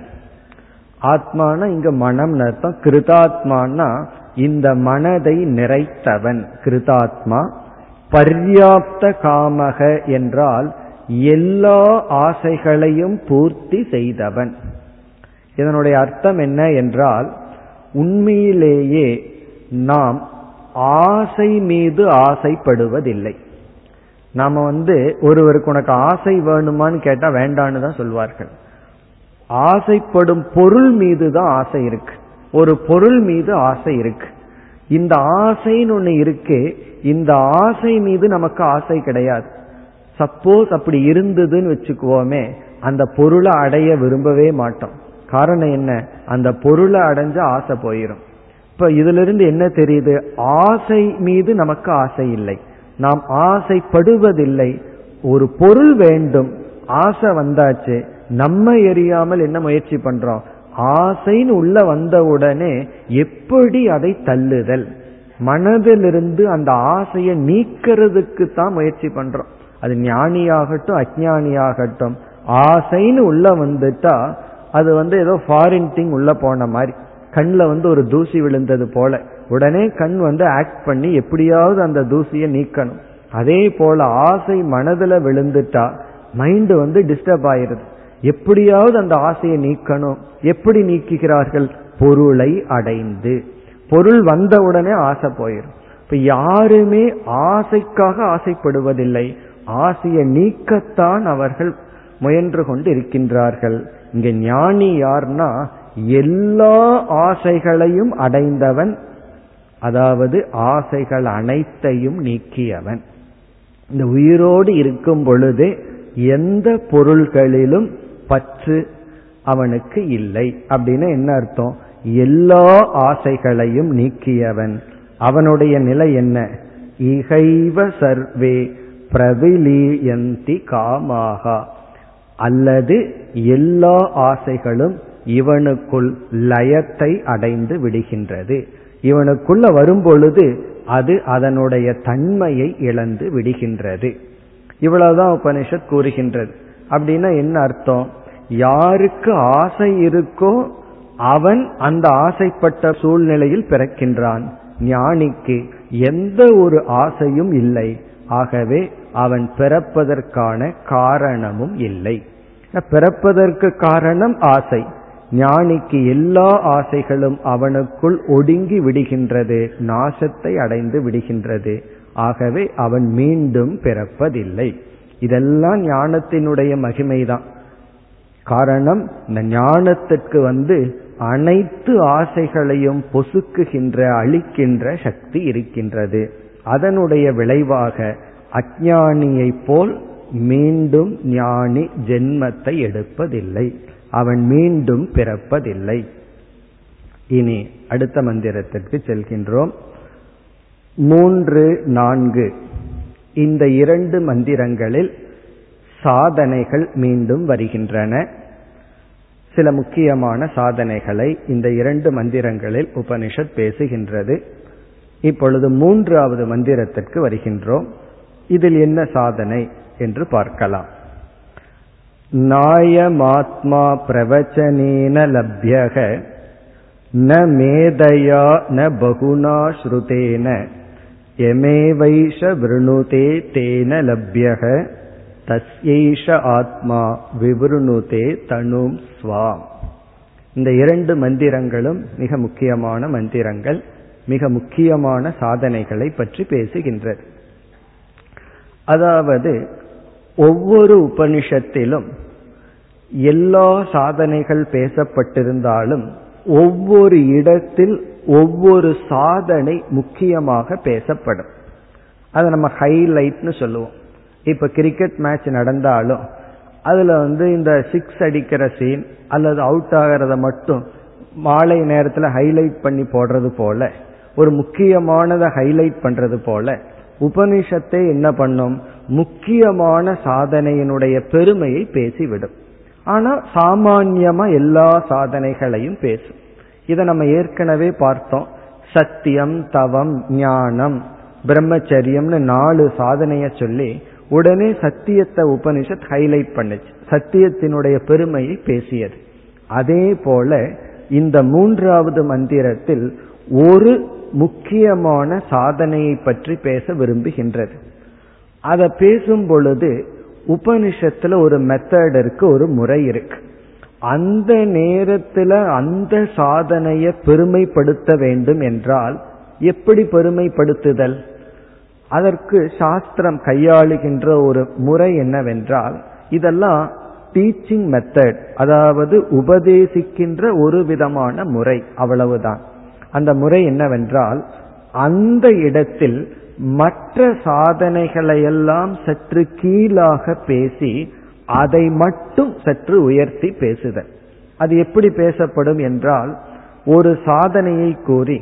ஆத்மான இங்க மனம் அர்த்தம். கிருதாத்மானா இந்த மனதை நிறைத்தவன். கிருதாத்மா பர்யாப்த காமக என்றால் எல்லா ஆசைகளையும் பூர்த்தி செய்தவன். இதனுடைய அர்த்தம் என்ன என்றால் உண்மையிலேயே நாம் ஆசை மீது ஆசைப்படுவதில்லை. நாம வந்து ஒருவருக்கு உனக்கு ஆசை வேணுமான்னு கேட்டா வேண்டான்னு தான் சொல்வார்கள். ஆசைப்படும் பொருள் மீது தான் ஆசை இருக்கு. ஒரு பொருள் மீது ஆசை இருக்கு. இந்த ஆசைன்னு ஒண்ணு இருக்கு இந்த ஆசை மீது நமக்கு ஆசை கிடையாது. சப்போஸ் அப்படி இருந்ததுன்னு வச்சுக்குவோமே அந்த பொருளை அடைய விரும்பவே மாட்டோம். காரணம் என்ன? அந்த பொருளை அடைஞ்ச ஆசை போயிடும் இப்ப இதிலிருந்து என்ன தெரியுது? ஆசை மீது நமக்கு ஆசை இல்லை. நாம் ஆசைப்படுவதில்லை. ஒரு பொருள் வேண்டும். ஆசை வந்தாச்சு. நம்ம எரியாமல் என்ன முயற்சி பண்றோம்? ஆசைன்னு உள்ள வந்தவுடனே எப்படி அதை தள்ளுதல்? மனதிலிருந்து அந்த ஆசையை நீக்கிறதுக்கு தான் முயற்சி பண்றோம். அது ஞானியாகட்டும் அஜானியாகட்டும் ஆசைன்னு உள்ள வந்துட்டா அது வந்து ஏதோ ஃபாரின் திங் உள்ள போன மாதிரி. கண்ணில் வந்து ஒரு தூசி விழுந்தது போல. உடனே கண் வந்து ஆக்ட் பண்ணி எப்படியாவது அந்த தூசியை நீக்கணும். அதே போல ஆசை மனதில் விழுந்துட்டா மைண்டு வந்து டிஸ்டர்ப் ஆயிருது. எப்படியாவது அந்த ஆசையை நீக்கணும். எப்படி நீக்குகிறார்கள்? பொருளை அடைந்து. பொருள் வந்த உடனே ஆசை போயிடும் இப்ப யாருமே ஆசைக்காக ஆசைப்படுவதில்லை. ஆசையை நீக்கத்தான் அவர்கள் முயன்று கொண்டு இருக்கின்றார்கள் இங்க ஞானி யார்னா எல்லா ஆசைகளையும் அடைந்தவன் அதாவது ஆசைகள் அனைத்தையும் நீக்கியவன். இந்த உயிரோடு இருக்கும் பொழுது எந்த பொருள்களிலும் பற்று அவனுக்கு இல்லை. அப்படின்னு என்ன அர்த்தம்? எல்லா ஆசைகளையும் நீக்கியவன். அவனுடைய நிலை என்ன? இகைவ சர்வே பிரவிலீயந்தி காமாகா. அல்லது எல்லா ஆசைகளும் இவனுக்குள் லயத்தை அடைந்து விடுகின்றது. இவனுக்குள்ள வரும்பொழுது அது அதனுடைய தன்மையை இழந்து விடுகின்றது. இவ்வளவுதான் உபனிஷத் கூறுகின்றது. அப்படின்னா என்ன அர்த்தம்? யாருக்கு ஆசை இருக்கோ அவன் அந்த ஆசைப்பட்ட சூழ்நிலையில் பிறக்கின்றான். ஞானிக்கு எந்த ஒரு ஆசையும் இல்லை. ஆகவே அவன் பிறப்பதற்கான காரணமும் இல்லை. பிறப்பதற்கு காரணம் ஆசை. ஞானிக்கு எல்லா ஆசைகளும் அவனுக்குள் ஒடுங்கி விடுகின்றது நாசத்தை அடைந்து விடுகின்றது. ஆகவே அவன் மீண்டும் பிறப்பதில்லை. இதெல்லாம் ஞானத்தினுடைய மகிமைதான். காரணம் இந்த ஞானத்திற்கு வந்து அனைத்து ஆசைகளையும் பொசுக்குகின்ற அழிக்கின்ற சக்தி இருக்கின்றது. அதனுடைய விளைவாக அஜானியை போல் மீண்டும் ஞானி ஜென்மத்தை எடுப்பதில்லை. அவன் மீண்டும் பிறப்பதில்லை. இனி அடுத்த மந்திரத்திற்கு செல்கின்றோம். மூன்று நான்கு. இந்த இரண்டு மந்திரங்களில் சாதனைகள் மீண்டும் வருகின்றன. சில முக்கியமான சாதனைகளை இந்த இரண்டு மந்திரங்களில் உபனிஷத் பேசுகின்றது. இப்பொழுது மூன்றாவது மந்திரத்திற்கு வருகின்றோம். இதில் என்ன சாதனை என்று பார்க்கலாம். நாயமாத்மா பிரவச்சனேன லப்யக ந மேதையா ந பகுனா ஸ்ருதேன எமேவைஷ விருணுதே தேன லப்யக தஸ்யைஷ ஆத்மா விவருணுதே தனும் ஸ்வாம். இந்த இரண்டு மந்திரங்களும் மிக முக்கியமான மந்திரங்கள் மிக முக்கியமான சாதனைகளை பற்றி பேசுகின்றது. அதாவது ஒவ்வொரு உபனிஷத்திலும் எல்லா சாதனைகள் பேசப்பட்டிருந்தாலும் ஒவ்வொரு இடத்தில் ஒவ்வொரு சாதனை முக்கியமாக பேசப்படும். அதை நம்ம ஹைலைட்னு சொல்லுவோம். இப்ப கிரிக்கெட் மேட்ச் நடந்தாலும் அதுல வந்து இந்த சிக்ஸ் அடிக்கிற சீன் அல்லது அவுட் ஆகிறத மட்டும் மாலை நேரத்தில் ஹைலைட் பண்ணி போடுறது போல ஒரு முக்கியமானதை ஹைலைட் பண்றது போல உபனிஷத்தை என்ன பண்ணும்? முக்கியமான சாதனையினுடைய பெருமையை பேசிவிடும். ஆனா சாமான்யமா எல்லா சாதனைகளையும் பேசும். இதை நம்ம ஏற்கனவே பார்த்தோம். சத்தியம் தவம் ஞானம் பிரம்மச்சரியம்னு நாலு சாதனைய சொல்லி உடனே சத்தியத்தை உபனிஷத் ஹைலைட் பண்ணுச்சு. சத்தியத்தினுடைய பெருமையை பேசியது. அதே போல இந்த மூன்றாவது மந்திரத்தில் ஒரு முக்கியமான சாதனையை பற்றி பேச விரும்புகின்றது. அதை பேசும் பொழுது உபனிஷத்துல ஒரு மெத்தட் இருக்கு ஒரு முறை இருக்கு. அந்த நேரத்துல அந்த சாதனைய பெருமைப்படுத்த வேண்டும் என்றால் எப்படி பெருமைப்படுத்துதல்? அதற்கு சாஸ்திரம் கையாளுகின்ற ஒரு முறை என்னவென்றால் இதெல்லாம் டீச்சிங் மெத்தட் அதாவது உபதேசிக்கின்ற ஒரு விதமான முறை அவ்வளவுதான். அந்த முறை என்னவென்றால் அந்த இடத்தில் மற்ற சாதனைகளையெல்லாம் சற்று கீழாக பேசி அதை மட்டும் சற்று உயர்த்தி பேசுதல். அது எப்படி பேசப்படும் என்றால் ஒரு சாதனையை கூறி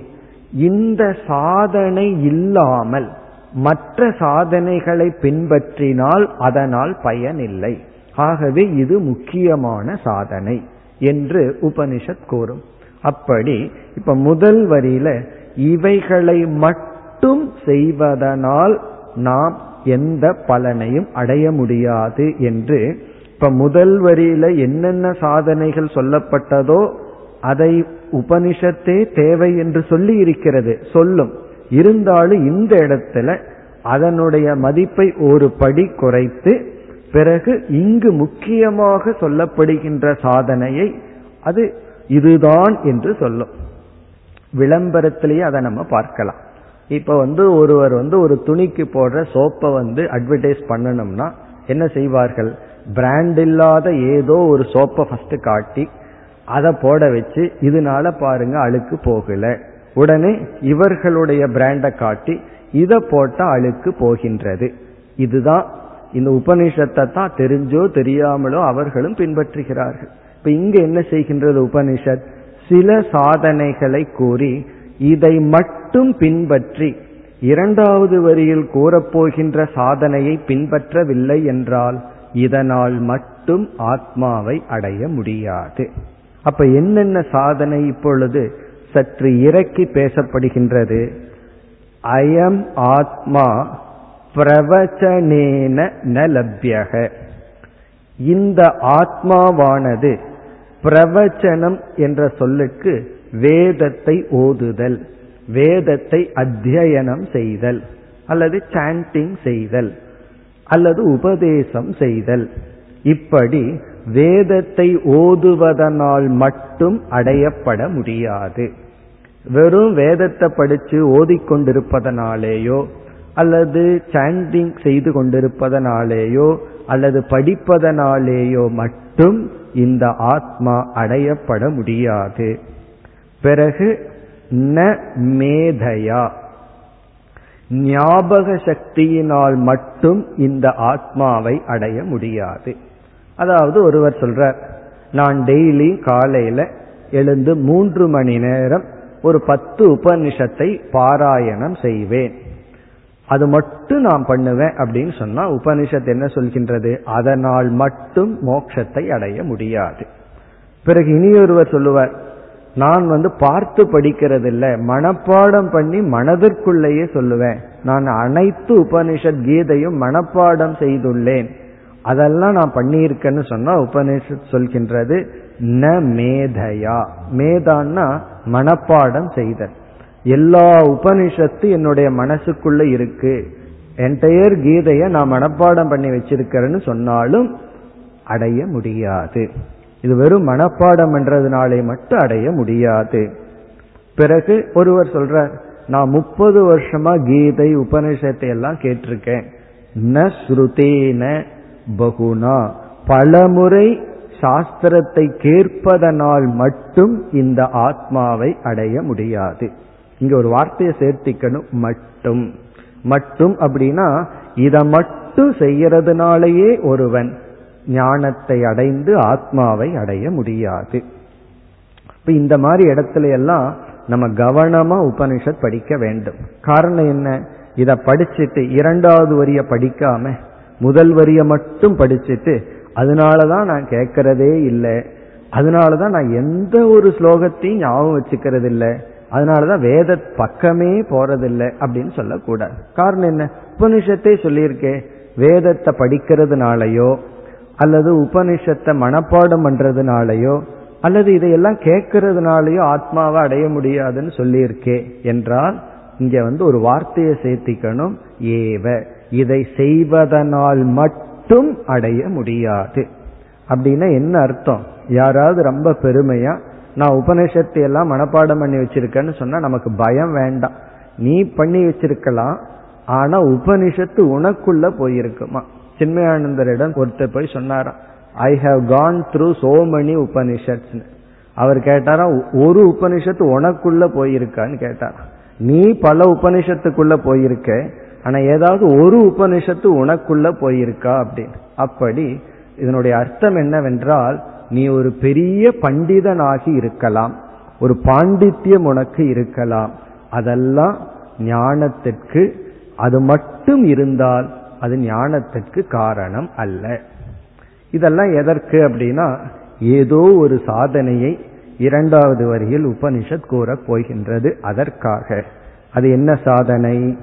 இந்த சாதனை இல்லாமல் மற்ற சாதனைகளை பின்பற்றினால் அதனால் பயனில்லை ஆகவே இது முக்கியமான சாதனை என்று உபனிஷத் கூறும். அப்படி இப்ப முதல் வரியில இவைகளை மட்டும் செய்வதனால் நாம் எந்த பலனையும் அடைய முடியாது என்று இப்ப முதல் வரியில என்னென்ன சாதனைகள் சொல்லப்பட்டதோ அதை உபனிஷத்தே தேவை என்று சொல்லி இருக்கிறது. சொல்லும். இருந்தாலும் இந்த இடத்துல அதனுடைய மதிப்பை ஒரு படி குறைத்து பிறகு இங்கு முக்கியமாக சொல்லப்படுகின்ற சாதனையை அது இதுதான் என்று சொல்லும். விளம்பரத்திலேயே அதை நம்ம பார்க்கலாம். இப்ப வந்து ஒருவர் வந்து ஒரு துணிக்கு போடுற சோப்பை வந்து அட்வர்டைஸ் பண்ணணும்னா என்ன செய்வார்கள்? பிராண்ட் இல்லாத ஏதோ ஒரு சோப்பை ஃபர்ஸ்ட் காட்டி அதை போட வச்சு இதனால பாருங்க அழுக்கு போகல. உடனே இவர்களுடைய பிராண்டை காட்டி இதை போட்டா அழுக்கு போகின்றது. இதுதான் இந்த உபனிஷத்தை தான் தெரிஞ்சோ தெரியாமலோ அவர்களும் பின்பற்றுகிறார்கள். இப்ப இங்க என்ன செய்கின்றது உபனிஷத்? சில சாதனைகளை கூறி இதை மட்டும் பின்பற்றி இரண்டாவது வரியில் கூறப்போகின்ற சாதனையை பின்பற்றவில்லை என்றால் இதனால் மட்டும் ஆத்மாவை அடைய முடியாது. அப்ப என்னென்ன சாதனை இப்பொழுது சற்று இறக்கி பேசப்படுகின்றது? அயம் ஆத்மா பிரவச்சனேன ந லப்யக இந்த ஆத்மாவானது பிரவச்சனம் என்ற சொல்லுக்கு வேதத்தை ஓதுதல் வேதத்தை அத்தியனம் செய்தல் அல்லது சாண்டிங் செய்தல் அல்லது உபதேசம் செய்தல். இப்படி வேதத்தை ஓதுவதனால் மட்டும் அடையப்பட முடியாது. வெறும் வேதத்தை படித்து ஓதிக்கொண்டிருப்பதனாலேயோ அல்லது சாண்டிங் செய்து கொண்டிருப்பதனாலேயோ அல்லது படிப்பதனாலேயோ மட்டும் இந்த ஆத்மா அடையப்பட முடியாது. பிறகு ந மேதையா. ஞாபக சக்தியினால் மட்டும் இந்த ஆத்மாவை அடைய முடியாது. அதாவது ஒருவர் சொல்றார் நான் டெய்லி காலையில எழுந்து மூன்று மணி நேரம் ஒரு பத்து உபனிஷத்தை பாராயணம் செய்வேன். அது மட்டும் நான் பண்ணுவேன் அப்படின்னு சொன்னா உபனிஷத் என்ன சொல்கின்றது? அதனால் மட்டும் மோட்சத்தை அடைய முடியாது. பிறகு இனியொருவர் சொல்லுவார் நான் வந்து பார்த்து படிக்கிறது இல்லை மனப்பாடம் பண்ணி மனதிற்குள்ளேயே சொல்லுவேன். நான் அனைத்து உபனிஷத் கீதையும் மனப்பாடம் செய்துள்ளேன். அதெல்லாம் நான் பண்ணியிருக்கேன்னு சொன்னா உபனிஷத் சொல்கின்றது ந மேதையா. மேதான்னா மனப்பாடம் செய்தல். எல்லா உபனிஷத்து என்னுடைய மனசுக்குள்ள இருக்கு. என்டையர் கீதைய நான் மனப்பாடம் பண்ணி வச்சிருக்கிறேன்னு சொன்னாலும் அடைய முடியாது. இது வெறும் மனப்பாடம் என்றதுனாலே மட்டும் அடைய முடியாது. பிறகு ஒருவர் சொல்றார் நான் முப்பது வருஷமா கீதை உபனிஷத்தை எல்லாம் கேட்டிருக்கேன். ந ஸ்ருதேன பகுனா. பலமுறை சாஸ்திரத்தை கேட்பதனால் மட்டும் இந்த ஆத்மாவை அடைய முடியாது. இங்க ஒரு வார்த்தையை சேர்த்திக்கணும் மட்டும். மட்டும் அப்படின்னா இதை மட்டும் செய்யறதுனாலேயே ஒருவன் ஞானத்தை அடைந்து ஆத்மாவை அடைய முடியாது. இப்ப இந்த மாதிரி இடத்துல எல்லாம் நம்ம கவனமா உபனிஷத் படிக்க வேண்டும். காரணம் என்ன? இதை படிச்சுட்டு இரண்டாவது வரிய படிக்காம முதல் வரிய மட்டும் படிச்சுட்டு அதனாலதான் நான் கேட்கறதே இல்லை. அதனாலதான் நான் எந்த ஒரு ஸ்லோகத்தையும் ஞாபகம் வச்சுக்கிறது இல்லை அதனாலதான் வேத பக்கமே போறதில்லை அப்படின்னு சொல்லக்கூடாது. காரணம் என்ன? உபனிஷத்தை சொல்லியிருக்கே வேதத்தை படிக்கிறதுனாலயோ அல்லது உபனிஷத்தை மனப்பாடம் பண்றதுனாலயோ அல்லது இதையெல்லாம் கேட்கறதுனாலயோ ஆத்மாவை அடைய முடியாதுன்னு சொல்லியிருக்கே என்றால் இங்க வந்து ஒரு வார்த்தையை சேர்த்திக்கணும். ஏவ இதை செய்வதனால் மட்டும் அடைய முடியாது. அப்படின்னா என்ன அர்த்தம்? யாராவது ரொம்ப பெருமையா நான் உபனிஷத்தை எல்லாம் மனப்பாடம் பண்ணி வச்சிருக்கேன்னு சொன்னா நமக்கு பயம் வேண்டாம். நீ பண்ணி வச்சிருக்கலாம் ஆனா உபனிஷத்து உனக்குள்ள போயிருக்குமா? சின்மயானந்தரிடம் ஒருத்தர் போய் சொன்னாராம் I have gone through so many Upanishads அவர் கேட்டாராம் ஒரு உபனிஷத்து உனக்குள்ள போயிருக்கான்னு கேட்டாராம். நீ பல உபனிஷத்துக்குள்ள போயிருக்க ஆனா ஏதாவது ஒரு உபனிஷத்து உனக்குள்ள போயிருக்கா அப்படின்னு. அப்படி இதனுடைய அர்த்தம் என்னவென்றால் நீ ஒரு பெரிய பண்டிதனாகி இருக்கலாம் ஒரு பாண்டித்யம் உனக்கு இருக்கலாம். அதெல்லாம் ஞானத்திற்கு அது மட்டும் இருந்தால் அது ஞானத்திற்கு காரணம் அல்ல. இதெல்லாம் எதற்கு அப்படின்னா ஏதோ ஒரு சாதனையை இரண்டாவது வரியில் உபனிஷத் கூறப் போகின்றது அதற்காக. அது என்ன சாதனை?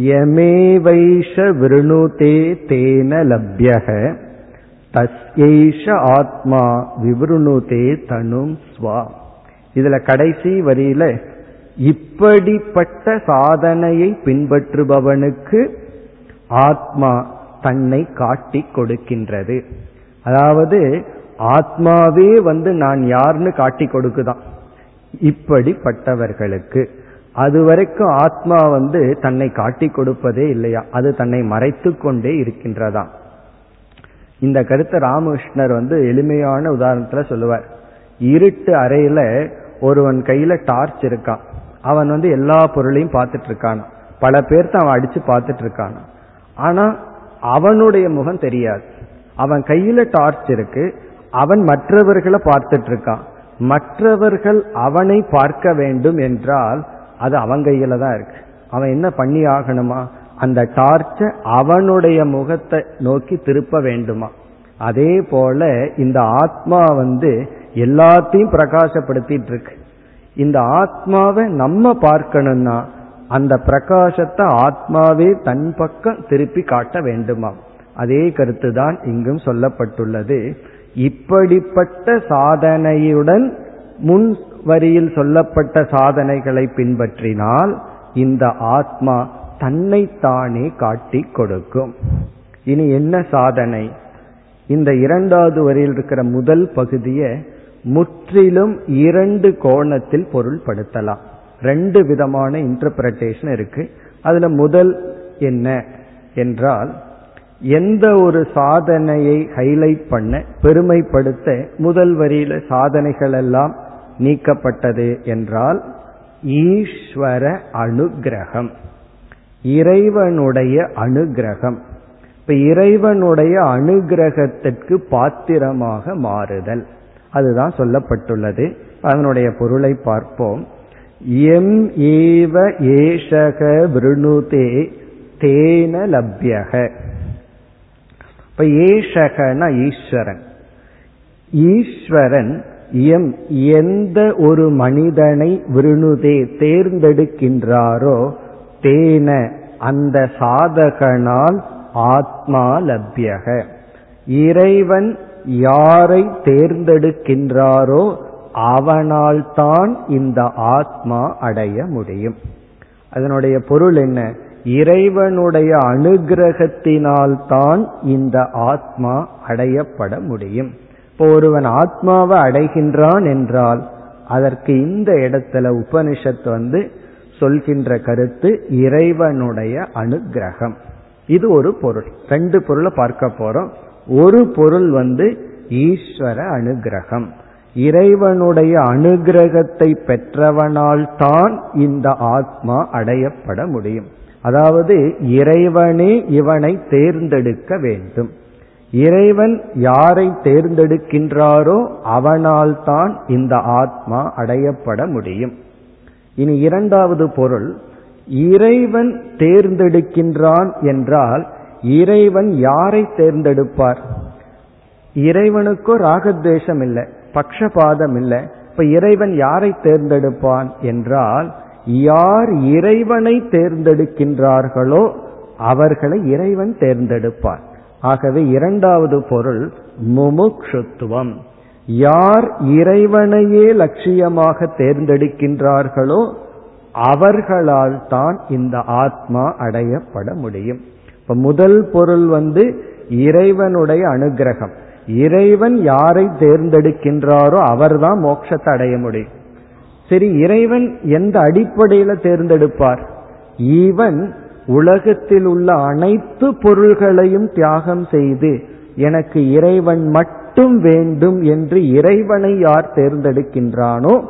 யமேவைஷ விருணுதே தேன லப்யக. தஸ்யேஷ ஆத்மா விவருணுதே தனும் ஸ்வா. இதுல கடைசி வரியில இப்படிப்பட்ட சாதனையை பின்பற்றுபவனுக்கு ஆத்மா தன்னை காட்டி கொடுக்கின்றது. அதாவது ஆத்மாவே வந்து நான் யார்னு காட்டி கொடுக்குதான். இப்படிப்பட்டவர்களுக்கு. அதுவரைக்கும் ஆத்மா வந்து தன்னை காட்டி கொடுப்பதே இல்லையா? அது தன்னை மறைத்து கொண்டே இருக்கின்றதா இந்த கருத்தை ராமகிருஷ்ணர் வந்து எளிமையான உதாரணத்துல சொல்லுவார். இருட்டு அறையில ஒருவன் கையில டார்ச் இருக்கான் அவன் வந்து எல்லா பொருளையும் பார்த்துட்டு இருக்கான் பல பேர்த்த அவன் அடிச்சு பார்த்துட்டு இருக்கான் ஆனா அவனுடைய முகம் தெரியாது. அவன் கையில டார்ச் இருக்கு அவன் மற்றவர்களை பார்த்துட்டு இருக்கான் மற்றவர்கள் அவனை பார்க்க வேண்டும் என்றால் அது அவன் கையில தான் இருக்கு. அவன் என்ன பண்ணி ஆகணுமா அந்த டார்ச்ச அவனுடைய முகத்தை நோக்கி திருப்ப வேண்டுமா? அதே போல இந்த ஆத்மா வந்து எல்லாத்தையும் பிரகாசப்படுத்திட்டு இருக்கு இந்த ஆத்மாவை நம்ம பார்க்கணும்னா அந்த பிரகாசத்தை ஆத்மாவே தன் பக்கம் திருப்பி காட்ட வேண்டுமா? அதே கருத்து தான் இங்கும் சொல்லப்பட்டுள்ளது. இப்படிப்பட்ட சாதனையுடன் முன் வரியில் சொல்லப்பட்ட சாதனைகளை பின்பற்றினால் இந்த ஆத்மா தன்னைத்தானே காட்டி கொடுக்கும். இனி என்ன சாதனை? இந்த இரண்டாவது வரையில் இருக்கிற முதல் பகுதியை முற்றிலும் இரண்டு கோணத்தில் பொருள்படுத்தலாம். ரெண்டு விதமான இன்டர்பிரட்டேஷன் இருக்கு. அதுல முதல் என்ன என்றால் எந்த ஒரு சாதனையை ஹைலைட் பண்ண பெருமைப்படுத்த முதல் வரியில சாதனைகள் எல்லாம் நீக்கப்பட்டது என்றால் ஈஸ்வர அனுகிரகம். இறைவனுடைய அனுகிரகம். இப்ப இறைவனுடைய அனுகிரகத்திற்கு பாத்திரமாக மாறுதல். அதுதான் சொல்லப்பட்டுள்ளது. அதனுடைய பொருளை பார்ப்போம். எம் ஏவ ஏஷக விருணுதே தேன லப்யக. இப்ப ஏஷகன ஈஸ்வரன். ஈஸ்வரன் எம் எந்த ஒரு மனிதனை விருணுதே தேர்ந்தெடுக்கின்றாரோ தேன அந்த சாதகனால் ஆத்மா லப்யக. இறைவன் யாரை தேர்ந்தெடுக்கின்றாரோ அவனால் தான் இந்த ஆத்மா அடைய முடியும். அதனுடைய பொருள் என்ன? இறைவனுடைய அனுகிரகத்தினால்தான் இந்த ஆத்மா அடையப்பட முடியும். இப்போ ஒருவன் ஆத்மாவை அடைகின்றான் என்றால் அதற்கு இந்த இடத்துல உபனிஷத் வந்து சொல்கின்ற கருத்து இறைவனுடைய அனுகிரகம். இது ஒரு பொருள். ரெண்டு பொருளை பார்க்க போறோம். ஒரு பொருள் வந்து ஈஸ்வர அனுகிரகம். இறைவனுடைய அனுகிரகத்தை பெற்றவனால் தான் இந்த ஆத்மா அடையப்பட முடியும். அதாவது இறைவனே இவனை தேர்ந்தெடுக்க வேண்டும். இறைவன் யாரை தேர்ந்தெடுக்கின்றாரோ அவனால் தான் இந்த ஆத்மா அடையப்பட முடியும். இனி இரண்டாவது பொருள் இறைவன் தேர்ந்தெடுக்கின்றான் என்றால் இறைவன் யாரை தேர்ந்தெடுப்பார்? இறைவனுக்கோ ராகத்வேஷம் இல்லை பக்ஷபாதம் இல்லை. இப்ப இறைவன் யாரை தேர்ந்தெடுப்பான் என்றால் யார் இறைவனை தேர்ந்தெடுக்கின்றார்களோ அவர்களை இறைவன் தேர்ந்தெடுப்பார். ஆகவே இரண்டாவது பொருள் முமுக்ஷுத்துவம். யார் இறைவனையே லட்சியமாக தேர்ந்தெடுக்கின்றார்களோ அவர்களால் தான் இந்த ஆத்மா அடையப்பட முடியும். இப்ப முதல் பொருள் வந்து இறைவனுடைய அனுகிரகம். இறைவன் யாரை தேர்ந்தெடுக்கின்றாரோ அவர்தான் மோட்சத்தை அடைய முடியும். சரி இறைவன் எந்த அடிப்படையில தேர்ந்தெடுப்பார்? ஈவன் உலகத்தில் உள்ள அனைத்து பொருள்களையும் தியாகம் செய்து எனக்கு இறைவன் மட்டும் வேண்டும் என்று இறைவனை யார் தேர்ந்தெடுக்கின்றானோ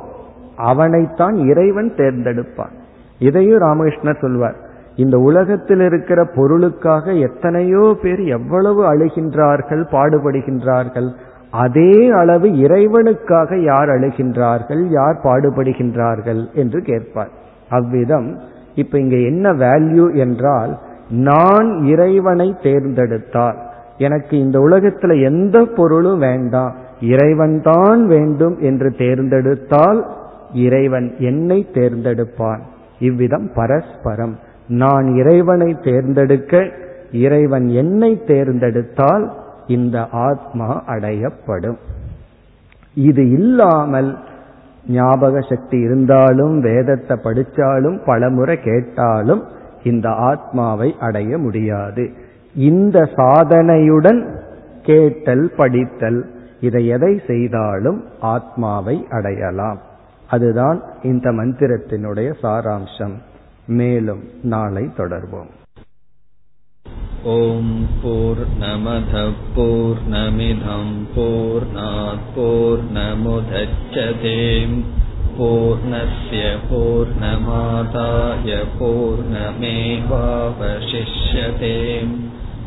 அவனைத்தான் இறைவன் தேர்ந்தெடுப்பான். இதையும் ராமகிருஷ்ணர் சொல்வார். இந்த உலகத்தில் இருக்கிற பொருளுக்காக எத்தனையோ பேர் எவ்வளவு அழுகின்றார்கள் பாடுபடுகின்றார்கள் அதே அளவு இறைவனுக்காக யார் அழுகின்றார்கள் யார் பாடுபடுகின்றார்கள் என்று கேட்பார். அவ்விதம் இப்ப இங்க என்ன வேல்யூ என்றால் நான் இறைவனை தேர்ந்தெடுத்தால். எனக்கு இந்த உலகத்துல எந்த பொருளும் வேண்டாம். இறைவன்தான் வேண்டும் என்று தேர்ந்தெடுத்தால் இறைவன் என்னை தேர்ந்தெடுப்பான். இவ்விதம் பரஸ்பரம். நான் இறைவனை தேர்ந்தெடுக்க இறைவன் என்னை தேர்ந்தெடுத்தால் இந்த ஆத்மா அடையப்படும். இது இல்லாமல் ஞாபக சக்தி இருந்தாலும் வேதத்தை படிச்சாலும் பலமுறை கேட்டாலும் இந்த ஆத்மாவை அடைய முடியாது. இந்த சாதனையுடன் கேட்டல் படித்தல் இதை எதை செய்தாலும் ஆத்மாவை அடையலாம் அதுதான் இந்த மந்திரத்தினுடைய சாராம்சம் மேலும் நாளை தொடர்வோம் ॐ पूर्णमधः पूर्णमिधम् पूर्णात् पूर्णमुदच्छते पूर्णस्य पूर्णमादाय पूर्णमेवावशिष्यते